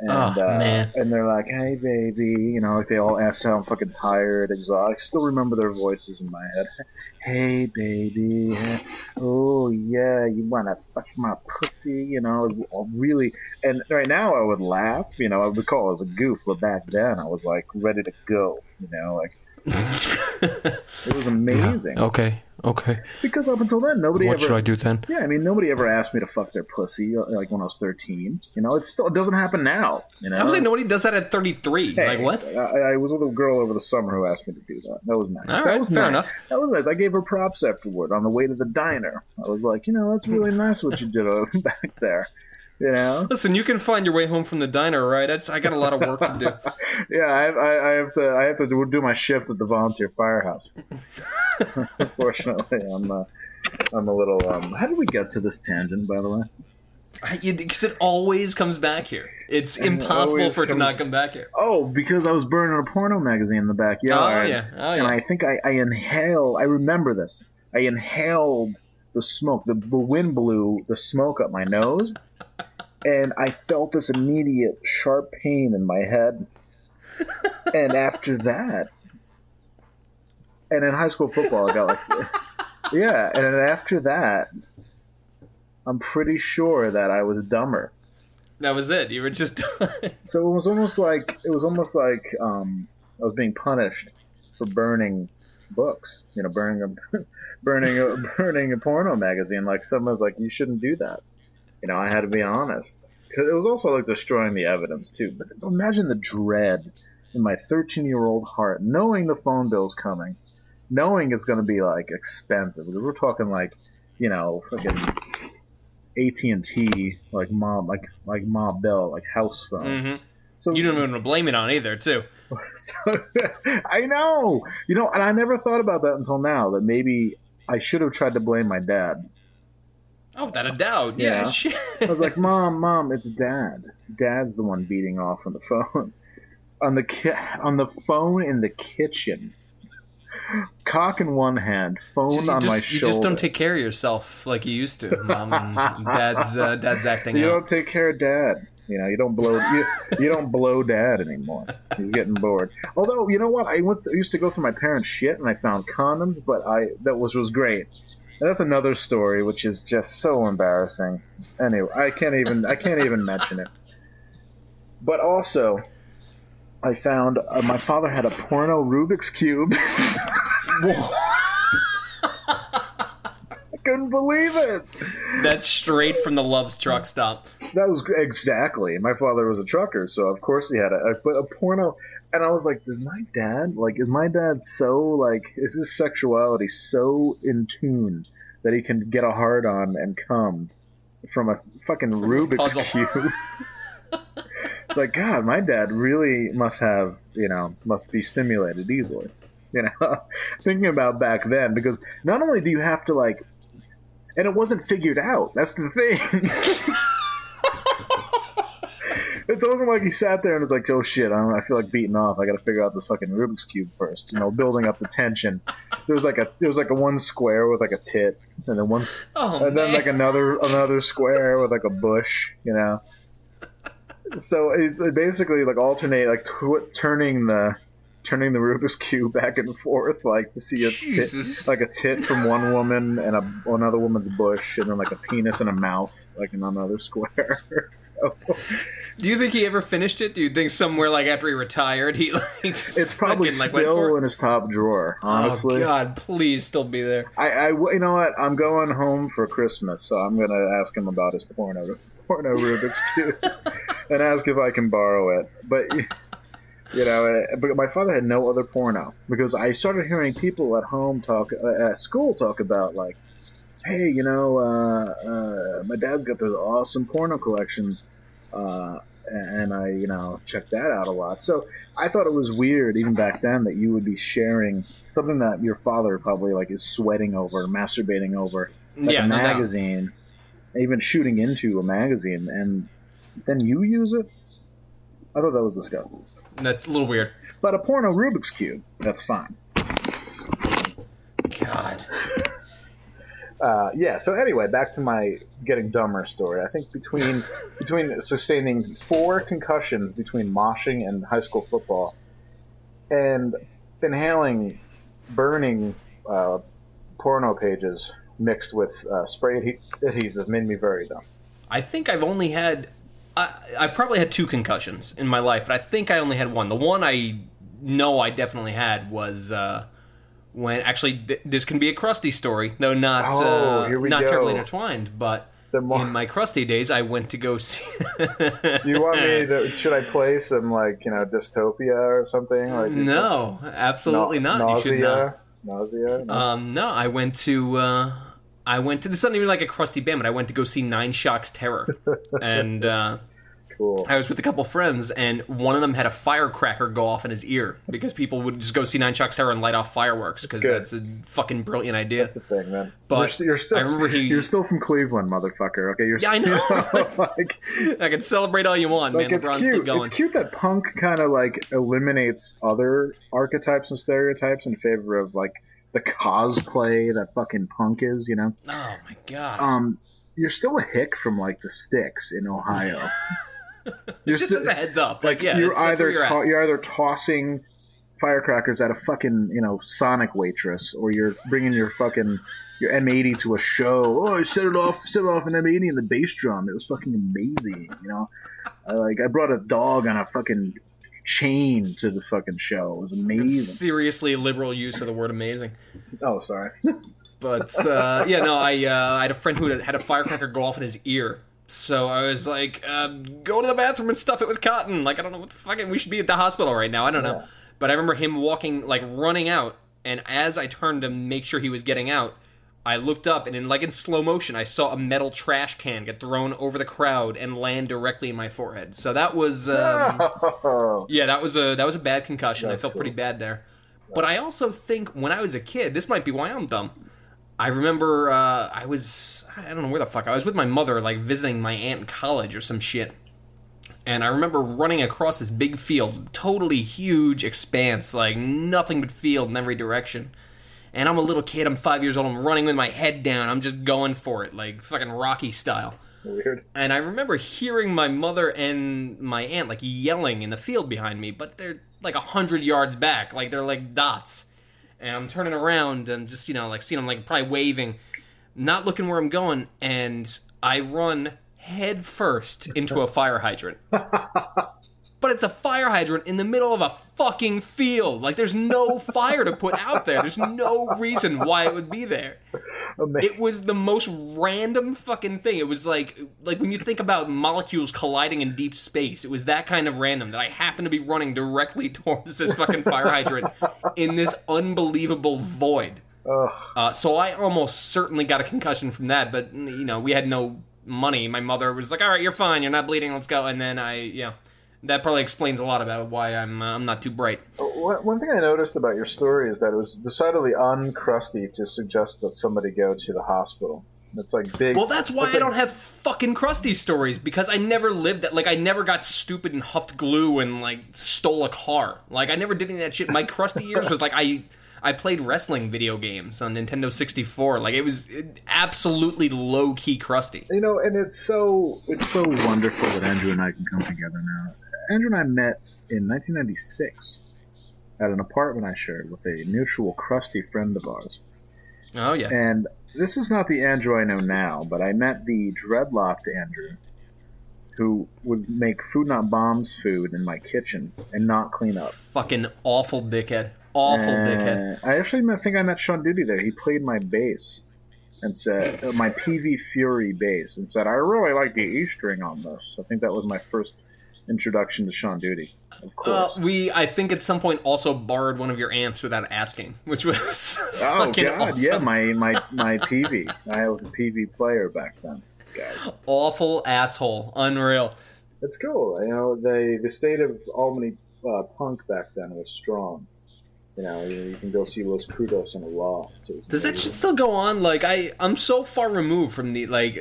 And, Oh, uh, man. and they're like, "Hey, baby," you know, like they all ask how I'm fucking tired, exhausted. I still remember their voices in my head. Hey, baby. Oh, yeah, you wanna fuck my pussy? You know, really. And right now, I would laugh. You know, I would call it as a goof, but back then, I was like ready to go. You know, like it was amazing. Okay. Okay. Because up until then, nobody What ever. should I do then? Yeah, I mean, nobody ever asked me to fuck their pussy uh, like when I was thirteen. You know, it still it doesn't happen now. You know, I was like, nobody does that at 33. Hey, like, what? I, I was with a girl over the summer who asked me to do that. That was nice. All that was fair nice. enough. That was nice. I gave her props afterward on the way to the diner. I was like, you know, that's really nice what you did uh, back there. You know, Listen, you can find your way home from the diner, right? I, just, I got a lot of work to do. yeah. I, I, I have to. I have to do, my shift at the volunteer firehouse. Unfortunately, I'm. Uh, I'm a little. Um, how did we get to this tangent, by the way? Because it always comes back here. It's it impossible always for it to not come back here. Oh, because I was burning a porno magazine in the backyard. Oh, yeah. Oh, yeah. And. I think I, I inhaled. I remember this. I inhaled the the smoke. The, the wind blew the smoke up my nose, and I felt this immediate sharp pain in my head. And after that, and in high school football, I got like, yeah, and then after that, I'm pretty sure that I was dumber. That was it. You were just done. So it was almost like it was almost like um, I was being punished for burning books. You know, burning a burning a burning a porno magazine. Like someone's like, you shouldn't do that. You know, I had to be honest. 'Cause it was also like destroying the evidence too. But imagine the dread in my 13 year old heart, knowing the phone bill's coming, knowing it's going to be like expensive. Because we're talking like, you know, fucking AT and T, like mom, like like mom bill, like house phone. hmm So You don't even blame it on either, too. so, I know, you know, and I never thought about that until now. That maybe I should have tried to blame my dad. Oh, without a doubt. Yeah, Yeah. shit. I was like, "Mom, mom, it's Dad. Dad's the one beating off on the phone, on the ki- on the phone in the kitchen. Cock in one hand, phone you on just, my you just don't take care of yourself like you used to, mom. And dad's uh, dad's acting out. You out. don't take care of Dad. You know, you don't blow you, you don't blow Dad anymore. He's getting bored. Although, you know what? I went I used to go through my parents' shit and I found condoms, but I that was was great. That's another story, which is just so embarrassing. Anyway, I can't even I can't even mention it. But also, I found uh, my father had a porno Rubik's cube. I couldn't believe it. That's straight from the Love's truck stop. That was exactly. My father was a trucker, so of course he had a, a a porno. And I was like, does my dad like is my dad so like is his sexuality so in tune that he can get a hard on and come from a fucking Rubik's puzzle. cube? it's like God, my dad really must have you know must be stimulated easily. You know, thinking about back then because not only do you have to like, and it wasn't figured out. That's the thing. It wasn't like he sat there and was like, "Oh shit, I, don't, I feel like beating off. I got to figure out this fucking Rubik's cube first. You know, building up the tension. There was like a there was like a one square with like a tit, and then one, Oh and then like another another square with like a bush. You know. So it's basically like alternate, like tw- turning the turning the Rubik's cube back and forth, like to see a tit, like a tit from one woman and a another woman's bush, and then like a penis and a mouth, like in another square. so. Do you think he ever finished it? Do you think somewhere like after he retired, he like It's probably fucking, like, still in his top drawer. Oh, honestly, Oh God, please still be there. I, I, you know what? I'm going home for Christmas, so I'm gonna ask him about his porno, porno Rubik's cube, and ask if I can borrow it. But you know, eh, but my father had no other porno because I started hearing people at home talk uh, at school talk about like, hey, you know, uh, uh, my dad's got this awesome porno collection. Uh, and I, you know, checked that out a lot. So I thought it was weird, even back then, that you would be sharing something that your father probably like is sweating over, masturbating over, like yeah, a no doubt. magazine, even shooting into a magazine, and then you use it. I thought that was disgusting. That's a little weird. But a porno Rubik's cube, that's fine. God. Uh, yeah. So anyway, back to my getting dumber story. I think between between sustaining four concussions between moshing and high school football, and inhaling burning uh, porno pages mixed with uh, spray adhe- adhesive made me very dumb. I think I've only had. I, I've probably had two concussions in my life, but I think I only had one. The one I know I definitely had was uh, when actually th- this can be a crusty story, though not Oh, uh, not go. terribly intertwined. But mo- in my crusty days, I went to go see. You want me to? Should I play some like you know dystopia or something? Like No, absolutely Na- not. You should not. Nausea. Nausea. No. Um, no, I went to. Uh, I went to. This is not even like a crusty band, but I went to go see Nine Shocks Terror, and uh, cool. I was with a couple friends, and one of them had a firecracker go off in his ear because people would just go see Nine Shocks Terror and light off fireworks because good. that's a fucking brilliant idea. That's a thing, man. But you're, you're still I remember he- you're still from Cleveland, motherfucker. Okay, you're Yeah, I still, like I can celebrate all you want, like man. it's LeBron's still cute. going. It's cute that punk kind of like eliminates other archetypes and stereotypes in favor of like the cosplay that fucking punk is, you know. Oh my god. Um, you're still a hick from like the sticks in Ohio. you're Just as a heads up, like yeah, you're that's, that's where either you're to- you're either tossing firecrackers at a fucking you know Sonic waitress, or you're bringing your fucking your M80 to a show. Oh, I set it off, set off an M80 in the bass drum. It was fucking amazing. You know, I, like I brought a dog on a fucking chain to the fucking show. It was amazing. Seriously, liberal use of the word amazing. Oh, sorry. But uh, yeah, no, I uh, I had a friend who had a firecracker go off in his ear. So I was like, uh, go to the bathroom and stuff it with cotton. Like I don't know what the fucking we should be at the hospital right now. I don't know. But I remember him walking like running out, and as I turned to make sure he was getting out, I looked up and in like in slow motion, I saw a metal trash can get thrown over the crowd and land directly in my forehead. So that was um, yeah, that was a that was a bad concussion. I felt pretty bad there. But I also think when I was a kid, this might be why I'm dumb. I remember uh, I was I don't know where the fuck I was with my mother, like visiting my aunt in college or some shit. And I remember running across this big field, totally huge expanse, like nothing but field in every direction. And I'm a little kid, I'm five years old, I'm running with my head down, I'm just going for it, like fucking Rocky style. Weird. And I remember hearing my mother and my aunt like yelling in the field behind me, but they're like a hundred yards back, like they're like dots. And I'm turning around and just you know like seeing them like probably waving, not looking where I'm going, and I run headfirst into a fire hydrant. But it's a fire hydrant in the middle of a fucking field. Like there's no fire to put out there. There's no reason why it would be there Amazing. it was the most random fucking thing. It was like like when you think about molecules colliding in deep space, it was that kind of random that I happened to be running directly towards this fucking fire hydrant in this unbelievable void. Uh, so I almost certainly got a concussion from that, but you know we had no money. My mother was like, "All right, you're fine. You're not bleeding. Let's go." And then I, yeah, that probably explains a lot about why I'm uh, I'm not too bright. One one thing I noticed about your story is that it was decidedly uncrusty to suggest that somebody go to the hospital. It's like big. Well, that's why it's I like- don't have fucking crusty stories because I never lived that. Like, I never got stupid and huffed glue and like stole a car. Like, I never did any of that shit. My crusty years was like I. I played wrestling video games on Nintendo 64. Like it was absolutely low key crusty. You know, and it's so it's so wonderful that Andrew and I can come together now. Andrew and I met in 1996 at an apartment I shared with a mutual crusty friend of ours. Oh yeah. And this is not the Andrew I know now, but I met the dreadlocked Andrew who would make food not bombs food in my kitchen and not clean up. Fucking awful dickhead. Awful dickhead. Uh, I actually think I met Sean Duty there. He played my bass and said uh, my PV Fury bass and said I really like the E string on this. I think that was my first introduction to Sean Duty. Of Uh, course. we, I think, at some point also borrowed one of your amps without asking, which was oh fucking god, awesome. yeah, my my my PV. I was a PV player back then, guys. awful asshole, unreal. It's cool. You know, the the state of Albany uh, punk back then was strong. You know, you, you can go see Los Crudos in a loft. Does that shit still go on? Like I, I'm so far removed from the like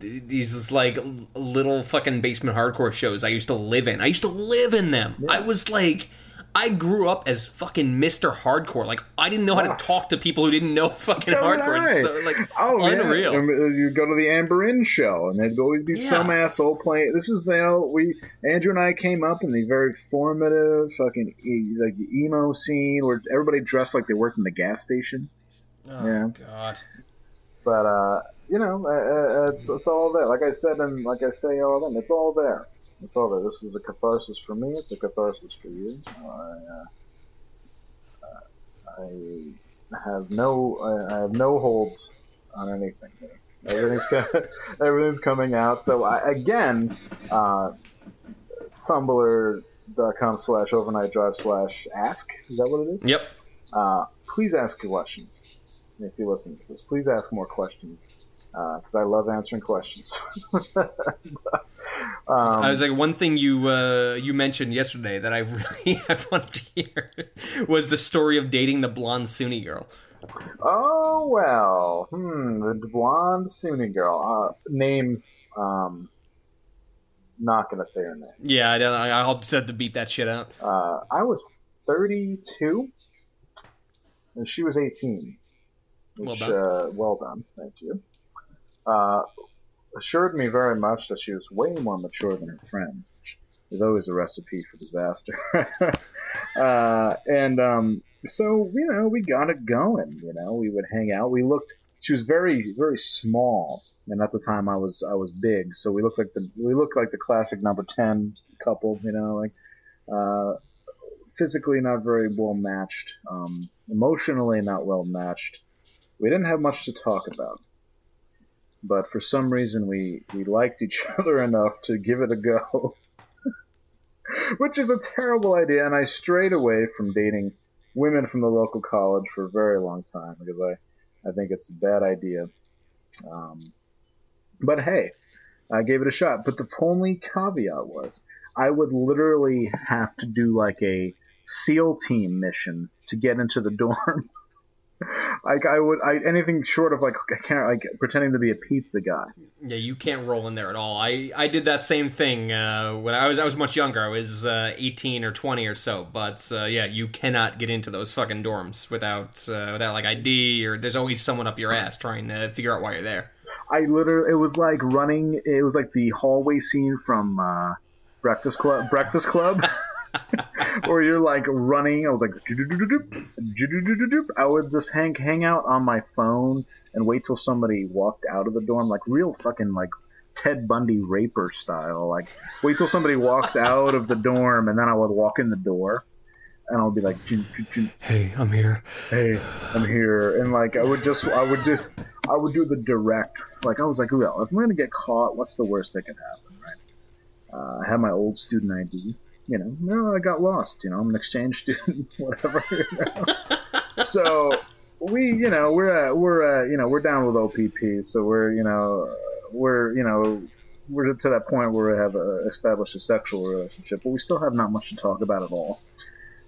these like little fucking basement hardcore shows I used to live in. I used to live in them. I was like, I grew up as fucking Mister Hardcore. Like I didn't know how to talk to people who didn't know fucking So hardcore. So like Oh, unreal. Yeah. Um, You go to the Amber Inn show, and there'd always be some asshole playing. This is you know we Andrew and I came up in the very formative fucking e- like emo scene where everybody dressed like they worked in the gas station. Oh Yeah. god. But uh, you know, uh, uh, it's it's all there. Like I said, and like I say all them, it's all there. It's all there. This is a catharsis for me. It's a catharsis for you. I, uh, uh, I have no I, I have no holds on anything. Here. Everything's everything's coming out. So I, again, uh, Tumblr.com slash overnight drive slash ask. Is that what it is? Yep. Uh, please ask questions if you listen to this. Please ask more questions because I love answering questions. um, I was like, one thing you uh, you mentioned yesterday that I really have wanted to hear was the story of dating the blonde SUNY girl. oh well, hmm, the blonde SUNY girl. Uh, name, um, not gonna say her name. Yeah, I, don't- I'll just have to beat that shit out. Uh, I was 32. and she was 18. Well done. Uh, well done, thank you. Uh, assured me very much that she was way more mature than her friend. There's always a recipe for disaster. uh, and um, so, you know, we got it going. You know, we would hang out. We looked. She was very, very small, and at the time I was, I was big. So we looked like the, we looked like the classic number ten couple. You know, like uh, physically not very well matched, um, emotionally not well matched. We didn't have much to talk about, but for some reason we we liked each other enough to give it a go. Which is a terrible idea, and I strayed away from dating women from the local college for a very long time because I, I think it's a bad idea. Um, but hey, I gave it a shot. But the only caveat was I would literally have to do like a SEAL team mission to get into the dorm. Like I would, I anything short of like I can't like pretending to be a pizza guy. Yeah, you can't roll in there at all. I, I did that same thing uh, when I was I was much younger. I was uh, eighteen or twenty or so. But uh, yeah, you cannot get into those fucking dorms without uh, without like ID or there's always someone up your ass trying to figure out why you're there. I literally, it was like running. It was like the hallway scene from uh, Breakfast Club. Breakfast Club. Where you're like running, I was like, I would just hang hang out on my phone and wait till somebody walked out of the dorm, like real fucking like Ted Bundy raper style. Like wait till somebody walks out of the dorm, and then I would walk in the door, and I'll be like, Hey, I'm here. hey, I'm here, and like I would just, I would just, I would do the direct. Like I was like, well, if I'm gonna get caught, what's the worst that could happen, right? Uh, I had my old student ID. You know, no, I got lost. You know, I'm an exchange student, whatever. You know? so we, you know, we're uh, we're uh, you know we're down with OPP, so we're you know we're you know we're to that point where we have uh, established a sexual relationship, but we still have not much to talk about at all.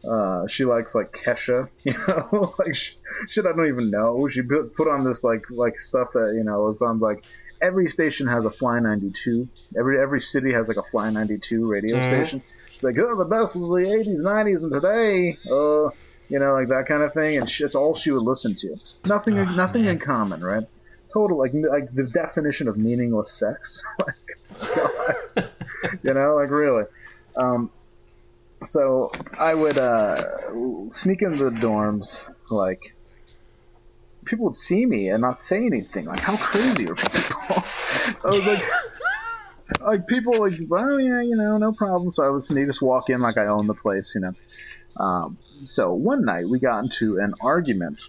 Uh, she likes like Kesha, you know, like shit I don't even know. She put, put on this like like stuff that you know is on like every station has a Fly 92. Every every city has like a Fly 92 radio station. Like oh the best of the 80s, 90s, and today, uh, you know, like that kind of thing. And it's all she would listen to. Nothing nothing in common, right? Total like like the definition of meaningless sex. like, you know, like really. Um, so I would uh, sneak into the dorms, like people would see me and not say anything. Like, how crazy are people? I was like, like people like, well, yeah, you know, no problem. So I would sneak, just walk in like I own the place, you know. Um, so one night we got into an argument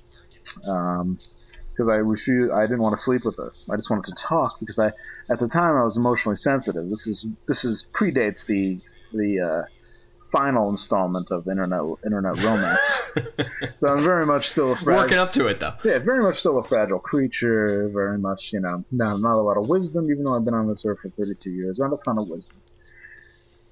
because I refused. I didn't want to sleep with her. I just wanted to talk because I, at the time, I was emotionally sensitive. This is this is predates the the uh, final installment of internet internet romance. so I'm very much still a fragile, Working up to it though. yeah, very much still a fragile creature. Very much, you know, not not a lot of wisdom. Even though I've been on this earth for 32 years, not a ton of wisdom.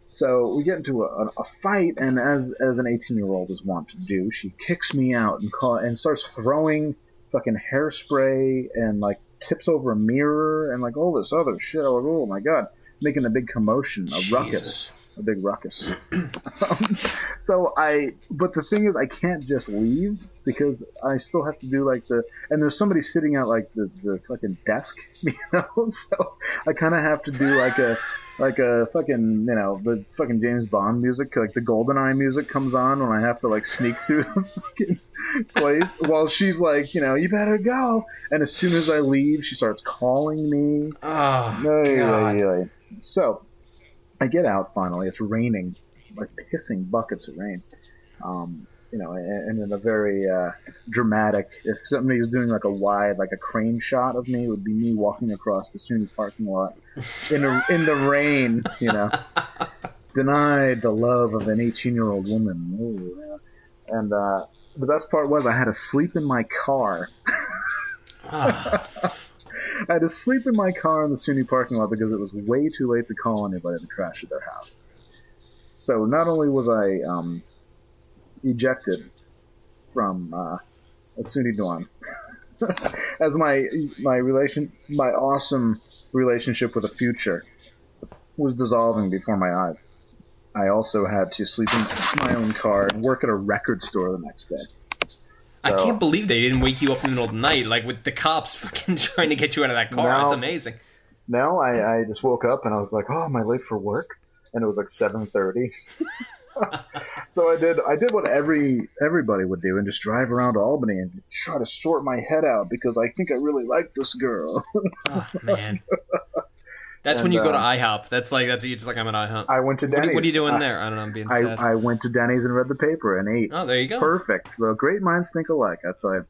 So we get into a, a fight, and as as an 18 year old is wont to do, she kicks me out and call, and starts throwing fucking hairspray and like tips over a mirror and like all this other shit. I was like, oh my god, making a big commotion, a ruckus, a big ruckus. um, so I, but the thing is, I can't just leave because I still have to do like the, and there's somebody sitting at like the the fucking desk, you know. So I kind of have to do like a. Like a fucking, you know, the fucking James Bond music, like the GoldenEye music comes on when I have to like sneak through the fucking place while she's like, you know, you better go. And as soon as I leave, she starts calling me. Oh, Ay, God. ay, ay. So I get out finally. It's raining, like pissing buckets of rain. Um, you know, and, in a very uh, dramatic. If somebody was doing like a wide, like a crane shot of me, it would be me walking across the SUNY parking lot in the in the rain. You know, denied the love of an 18 year old woman. Ooh, yeah. And uh, the best part was I had to sleep in my car. Ah. I had to sleep in my car in the SUNY parking lot because it was way too late to call anybody to crash at their house. So not only was I um, ejected from uh, SUNY dorm, as my my relation my awesome relationship with the future was dissolving before my eyes. I also had to sleep in my own car and work at a record store the next day. I can't believe they didn't wake you up in the middle of the night, like with the cops fucking trying to get you out of that car. No. That's amazing. No, I, I just woke up and I was like, oh, am I late for work? And it was like seven thirty. so I did I did what every everybody would do and just drive around Albany and try to sort my head out because I think I really like this girl. Oh man. That's when you go to uh, IHOP. That's like that's you're just like I'm at IHOP. I went to what, are, Denny's. what are you doing I- there? I don't know. I'm being I, sad. I went to Denny's and read the paper and ate. oh, there you go. Perfect. Well, great minds think alike. That's why.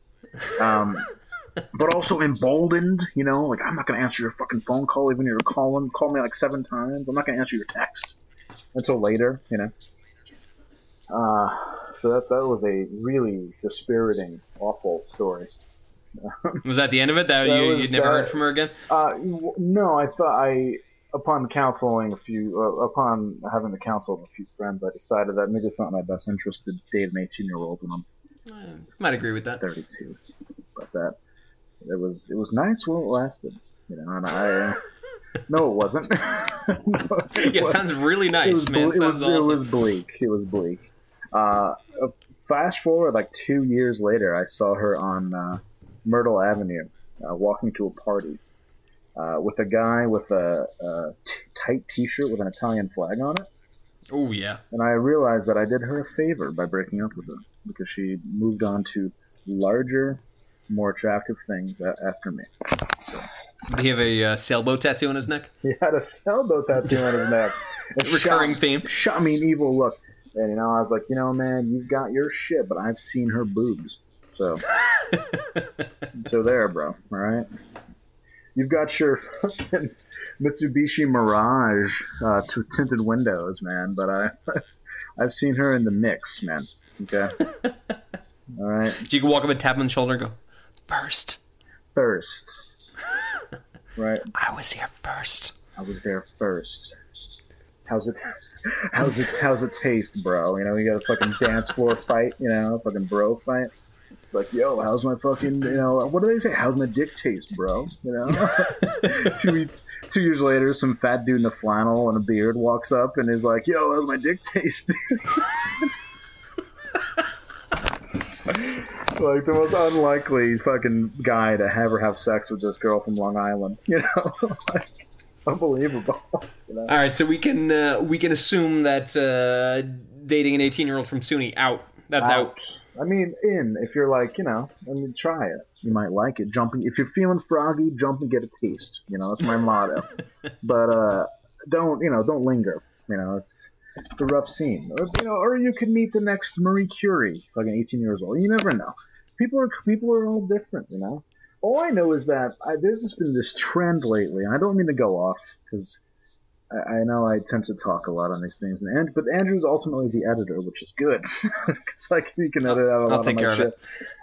Um, but also emboldened. You know, like I'm not going to answer your fucking phone call even you're calling. Call me like seven times. I'm not going to answer your text until later. You know. Uh, so that that was a really dispiriting, awful story. Was that the end of it? That, That you was you never heard from her again? Uh, no, I thought I, upon counseling a few, uh, upon having to counsel a few friends, I decided that maybe it's not in my best interest to date an 18 year old when I'm I might agree with that. 32. But that it was it was nice while it lasted, you know. And I, no, it wasn't. Yeah, it sounds really it nice, was, man. it, sounds was, awesome. it was bleak. It was bleak. Uh, uh, flash forward like two years later, I saw her on uh, Myrtle Avenue, uh, walking to a party uh, with a guy with a, a t- tight T-shirt with an Italian flag on it, oh yeah. and I realized that I did her a favor by breaking up with her because she moved on to larger, more attractive things a- after me. Did he have a uh, sailboat tattoo on his neck? He had a sailboat tattoo on his neck. and Recurring shot, theme. Shot me an evil look. And, you know, I was like, you know, man, you've got your shit, but I've seen her boobs. So, so there, bro. All right. You've got your fucking Mitsubishi Mirage uh, t- tinted windows, man. But I, I've seen her in the mix, man. Okay. All right. So you can walk up and tap him on the shoulder and go, first. First. Right. I was here first. I was there first. How's it? How's it? How's it taste, bro? You know, you got a fucking dance floor fight. You know, fucking bro fight. Like, yo, how's my fucking? You know, what do they say? How's my dick taste, bro? You know. two two years later, some fat dude in a flannel and a beard walks up and is like, yo, how's my dick taste? like the most unlikely fucking guy to ever have sex with this girl from Long Island. You know, like, unbelievable. You know? All right, so we can uh, we can assume that uh, dating an 18 year old from SUNY out. That's out. I mean, in if you're like, you know, I mean, try it. You might like it. Jumping if you're feeling froggy, jump and get a taste. You know, that's my motto. but uh, don't you know? Don't linger. You know, it's it's a rough scene. Or, you know, or you could meet the next Marie Curie, like an 18 years old. You never know. People are people are all different. You know. All I know is that I, there's just been this trend lately, and I don't mean to go off because I, I know I tend to talk a lot on these things, and, and but Andrew's ultimately the editor, which is good because like he can edit out a lot I'll take of my care of.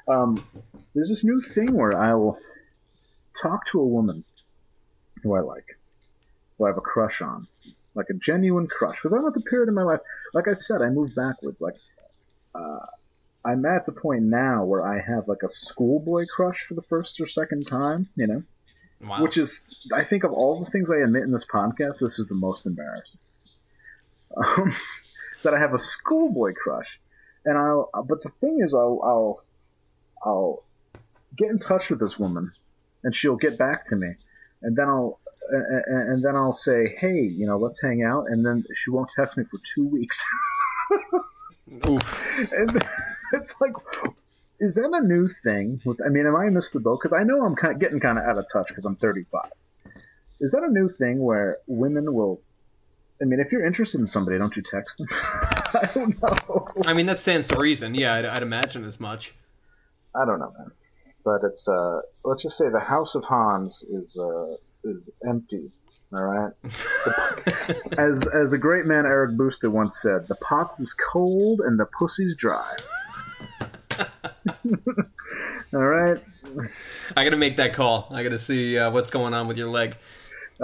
Um, there's this new thing where I will talk to a woman who I like, who I have a crush on, like a genuine crush, because I'm at the period in my life, like I said, I moved backwards. Like, uh, I'm at the point now where I have like a schoolboy crush for the first or second time, you know Wow. which is I think of all the things I admit in this podcast, this is the most embarrassing. Um, that I have a schoolboy crush, and I'll. But the thing is, I'll, I'll, I'll get in touch with this woman, and she'll get back to me, and then I'll. And, and then I'll say, "Hey, you know, let's hang out," and then she won't text me for two weeks. Oof. and it's like, is that a new thing? With, I mean, am I in this the boat? Because I know I'm kind of getting kind of out of touch because I'm 35. Is that a new thing where women will? I mean, if you're interested in somebody, don't you text them? I don't know. I mean, that stands to reason. Yeah, I'd, I'd imagine as much. I don't know, man. But it's uh, let's just say the House of Hans is uh, is empty. All right. as as a great man Eric Booster once said, the pot's is cold and the pussy's dry. All right, I got to make that call. I got to see uh, what's going on with your leg.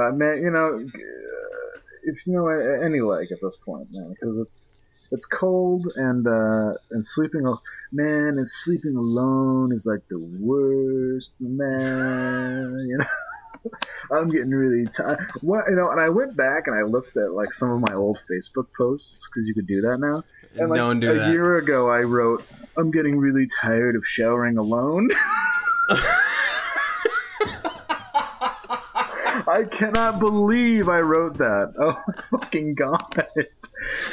uh, man. You know, uh, if you know any leg at this point, man, because it's it's cold and uh, and sleeping. al- Man, and sleeping alone is like the worst, man. You know. I'm getting really tired. What you know, and I went back and I looked at like some of my old Facebook posts because you could do that now. And like Don't do a that. year ago, I wrote, "I'm getting really tired of showering alone." I cannot believe I wrote that. Oh my fucking god!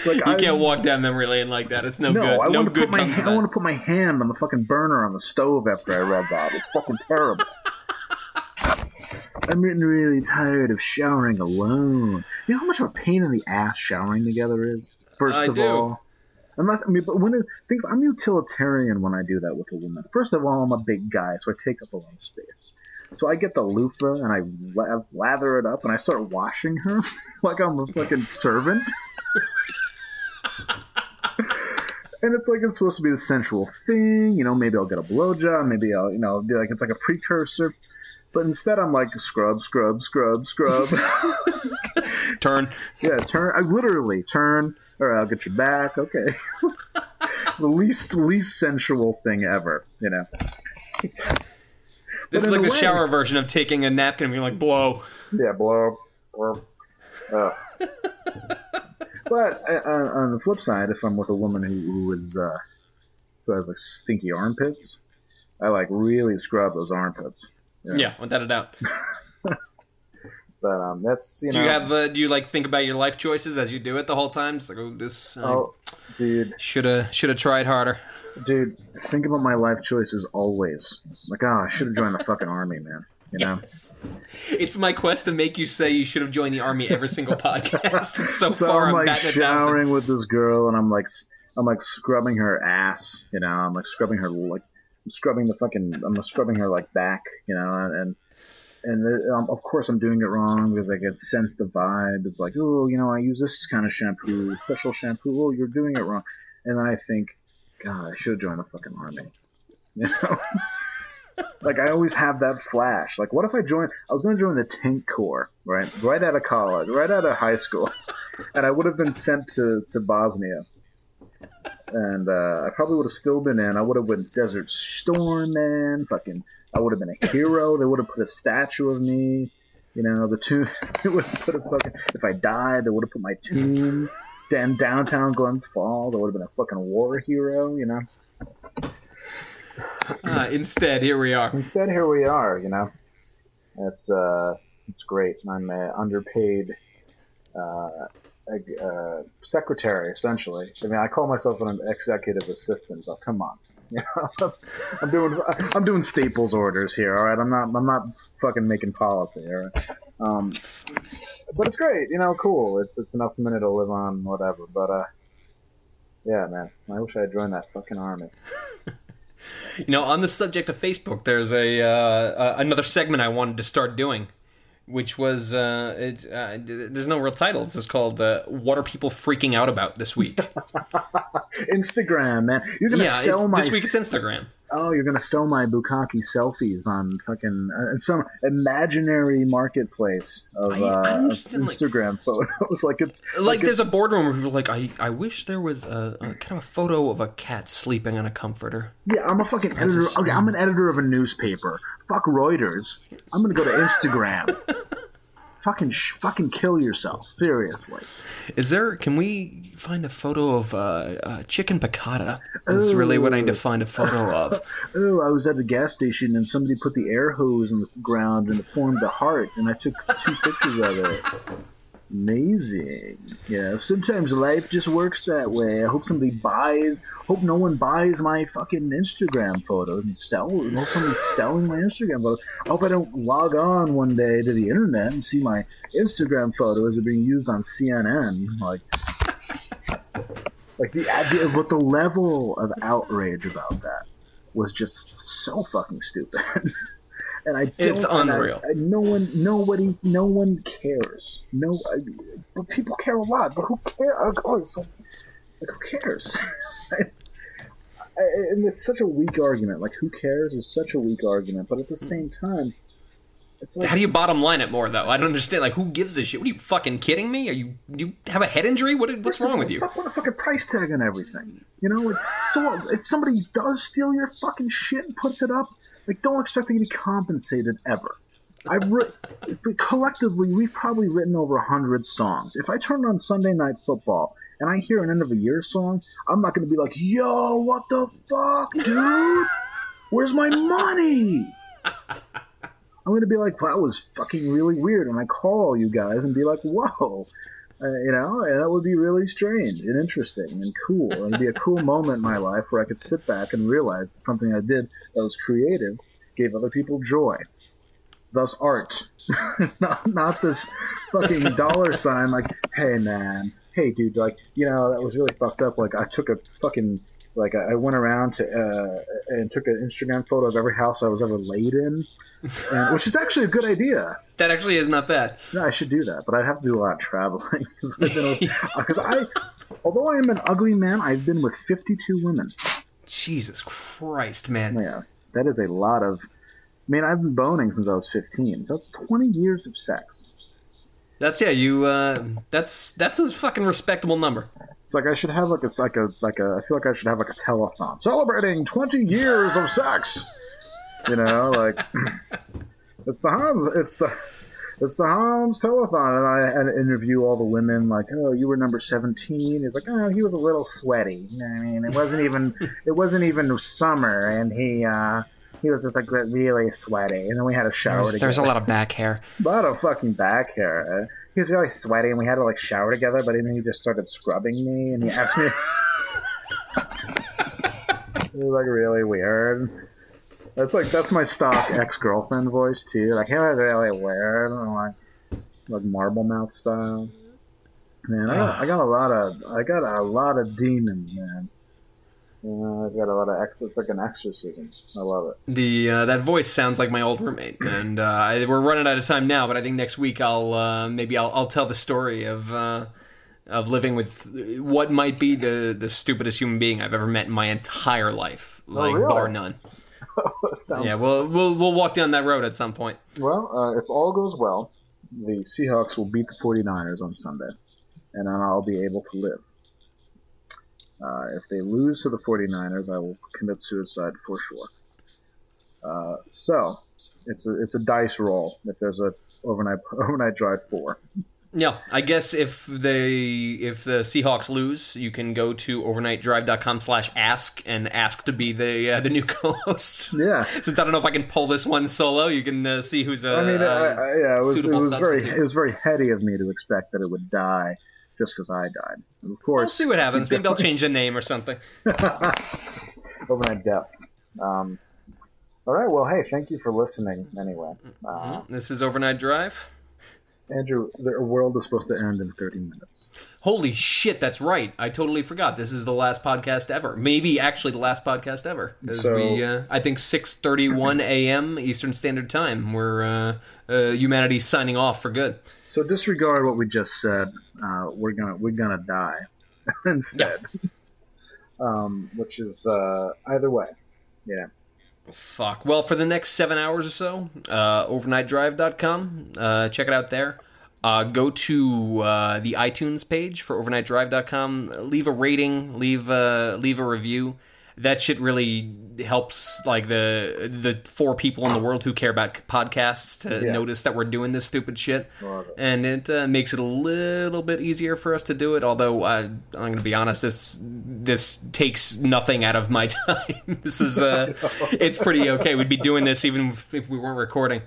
Like You I, can't walk down memory lane like that. It's no, No, good. I no want to good put my comes ha- of I want to put my hand on the fucking burner on the stove after I read that. It's fucking terrible. I'm getting really tired of showering alone. You know how much of a pain in the ass showering together is. First I of do. all, unless I mean, but when it, things, I'm utilitarian when I do that with a woman. First of all, I'm a big guy, so I take up a lot of space. So I get the loofah and I la- lather it up and I start washing her like I'm a fucking servant. and it's like it's supposed to be the sensual thing, you know. Maybe I'll get a blowjob, maybe I'll, you know, be like it's like a precursor. But instead, I'm like scrub, scrub, scrub, scrub. Turn. yeah, turn. I literally turn, or I'll get you back. Okay. the least least sensual thing ever, you know. This is like the way- shower version of taking a napkin and being like, blow. Yeah, blow. blow. Uh. but uh, on on the flip side, if I'm with a woman who, who is uh, who has like stinky armpits, I like really scrub those armpits. Yeah, without a doubt. But um, that's you Do know. you have? Uh, do you like think about your life choices as you do it the whole time? It's like, oh, this oh, dude, should have should have tried harder. dude, think about my life choices always. Like, oh, I should have joined the fucking army, man. You know. It's my quest to make you say you should have joined the army every single podcast. It's so, So far. I'm I'm like batting a thousand. showering with this girl, and I'm like, I'm like scrubbing her ass. You know, I'm like scrubbing her like, I'm scrubbing the fucking, I'm scrubbing her like back. You know, and and, and um, of course I'm doing it wrong because I can sense the vibe. It's like, oh, you know, I use this kind of shampoo, special shampoo. Oh, you're doing it wrong. And I think, God, I should join the fucking army. You know. Like I always have that flash. Like, what if I join? I was going to join the tank corps, right? Right out of college, right out of high school, and I would have been sent to, to Bosnia, and uh, I probably would have still been in. I would have been Desert Storm man. Fucking, I would have been a hero. They would have put a statue of me. You know, the tomb. They would have put a fucking. If I died, they would have put my tomb. Then downtown Glens Falls, I would have been a fucking war hero. You know. Uh, instead, here we are. Instead, here we are. You know, it's uh, it's great. I'm an underpaid uh, uh, secretary, essentially. I mean, I call myself an executive assistant, but come on, I'm doing I'm doing Staples orders here. All right, I'm not I'm not fucking making policy. All right. Um, but it's great, you know, cool. It's it's enough money to live on, whatever. But uh, yeah, man, I wish I had joined that fucking army. You know, on the subject of Facebook, there's a uh, another segment I wanted to start doing, which was uh, it, uh, there's no real title. It's just called uh, "What are people freaking out about this week?" Instagram, man, you're gonna yeah, sell my this week it's Instagram. Oh, you're gonna sell my bukkake selfies on fucking uh, some imaginary marketplace of, I- uh, of understand, like- Instagram photos. like it's Like, there's a boardroom where people are like, I, I wish there was a, a kind of a photo of a cat sleeping on a comforter. yeah. I'm a fucking editor. just- Okay, I'm an editor of a newspaper. Fuck Reuters. I'm gonna go to Instagram. fucking sh- fucking kill yourself. Seriously. Is there? Can we find a photo of uh, uh, chicken piccata? That's really what I need to find a photo of. Oh, I was at the gas station and somebody put the air hose in the ground and it formed a heart, and I took two pictures of it. Amazing. Yeah, sometimes life just works that way. I hope somebody buys. Hope no one buys my fucking Instagram photos and sell. Hope somebody's selling my Instagram photos. I hope I don't log on one day to the internet and see my Instagram photos are being used on CNN. Like, like the idea, but the level of outrage about that was just so fucking stupid. and I don't, It's and I- unreal. I- no one, nobody, no one cares. No, I, but people care a lot. But who cares? Oh, it's so, like who cares? And it's such a weak argument. Like who cares is such a weak argument. But at the same time, it's like How do you bottom line it more though? I don't understand. Like, who gives a shit? What are you fucking kidding me? Are you do you have a head injury? What what's wrong with you? Stop putting a fucking price tag on everything. You know, like, so if somebody does steal your fucking shit and puts it up, like don't expect to be compensated ever. I've writ- collectively we've probably written over hundred songs. If I turn on Sunday Night Football and I hear an end of a year song, I'm not going to be like, "Yo, what the fuck, dude? Where's my money?" I'm going to be like, "That was fucking really weird," and I call you guys and be like, "Whoa." Uh, you know, and that would be really strange and interesting and cool. It'd be a cool moment in my life where I could sit back and realize that something I did that was creative gave other people joy. Thus, art, not not this fucking dollar sign. Like, hey man, hey dude, like you know that was really fucked up. Like, I took a fucking like I went around to uh, and took an Instagram photo of every house I was ever laid in, and, which is actually a good idea. That actually is not bad. Yeah, I should do that, but I'd have to do a lot of traveling because I, although I am an ugly man, I've been with fifty-two women. Jesus Christ, man. Yeah, that is a lot of. I mean, I've been boning since I was fifteen. That's twenty years of sex. That's yeah. You. Uh, that's that's a fucking respectable number. It's like I should have like a like a like a. I feel like I should have like a telethon celebrating twenty years of sex. You know, like it's the Hans. It's the it's the Hans telethon, and I had to interview all the women. Like, oh, you were number seventeen. It's like, oh, he was a little sweaty. You know what I mean, it wasn't even it wasn't even summer, and he uh he was just like really sweaty. And then we had a shower There's, together. there's a lot of back hair. a lot of fucking back hair. He was really sweaty, and we had to like shower together. But then he just started scrubbing me, and he asked me. it was like really weird. That's like that's my stock ex girlfriend voice too. Like, hey, really weird, and like like marble mouth style. Man, I got, I got a lot of I got a lot of demons, man. You know, I've got a lot of ex. It's like an exorcism. I love it. The uh, that voice sounds like my old roommate, and uh, I- we're running out of time now. But I think next week I'll uh, maybe I'll, I'll tell the story of uh, of living with what might be the the stupidest human being I've ever met in my entire life, like really? bar none. Sounds Yeah, we'll we'll we'll walk down that road at some point. Well, uh, if all goes well, the Seahawks will beat the 49ers on Sunday, and then I'll be able to live. Uh, if they lose to the 49ers, I will commit suicide for sure. Uh, so, it's a it's a dice roll if there's a overnight overnight drive four. Yeah, I guess if they if the Seahawks lose, you can go to overnightdrive.com slash ask and ask to be the uh, the new co-host. Yeah. Since I don't know if I can pull this one solo, you can uh, see who's a I mean, uh, I, I, yeah, it was, it was very it was very heady of me to expect that it would die just because I died. And of course, We'll see what happens. Maybe I'll change the name or something. overnight death. Um, all right. Well, hey, thank you for listening. Anyway, uh, This is Overnight Drive. Andrew, the world is supposed to end in 30 minutes. Holy shit, that's right. I totally forgot. This is the last podcast ever. Maybe actually the last podcast ever. So- we, uh, I think 6:31 a.m. Eastern Standard Time. We're uh, uh, humanity's signing off for good. So disregard what we just said. Uh, we're gonna we're gonna die instead. um, which is uh, either way. Yeah. Fuck. Well, for the next seven hours or so, uh, overnightdrive.com. Uh, check it out there. Uh, go to uh, the iTunes page for overnightdrive.com. Leave a rating. Leave uh, leave a review. That shit really helps, like the the four people in the world who care about podcasts to Yeah. notice that we're doing this stupid shit, it. and it uh, makes it a little bit easier for us to do it. Although uh, I'm going to be honest, this this takes nothing out of my time. this is uh, it's pretty okay. We'd be doing this even if, if we weren't recording.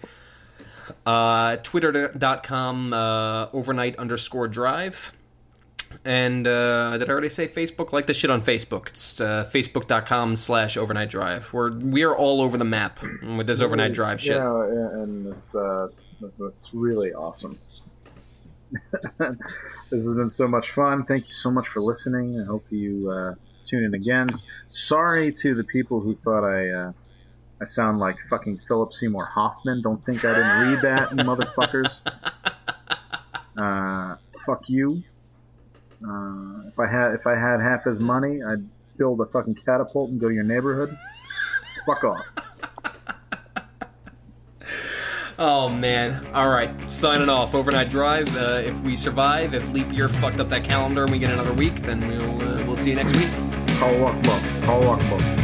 Uh, Twitter.com uh, overnight underscore drive. And uh, did I already say Facebook? Like the shit on Facebook. It's uh, facebook.com slash overnight drive. We're we are all over the map with this overnight drive shit. Yeah, and it's uh, it's really awesome. this has been so much fun. Thank you so much for listening. I hope you uh, tune in again. Sorry to the people who thought I uh, I sound like fucking Philip Seymour Hoffman. Don't think I didn't read that, you motherfuckers. Uh, fuck you. Uh, if I had if I had half his money, I'd build a fucking catapult and go to your neighborhood. Fuck off. Oh man! All right, signing off. Overnight drive. Uh, if we survive, if leap year fucked up that calendar and we get another week, then we'll uh, we'll see you next week. Call Akbar. Call Akbar. Andrew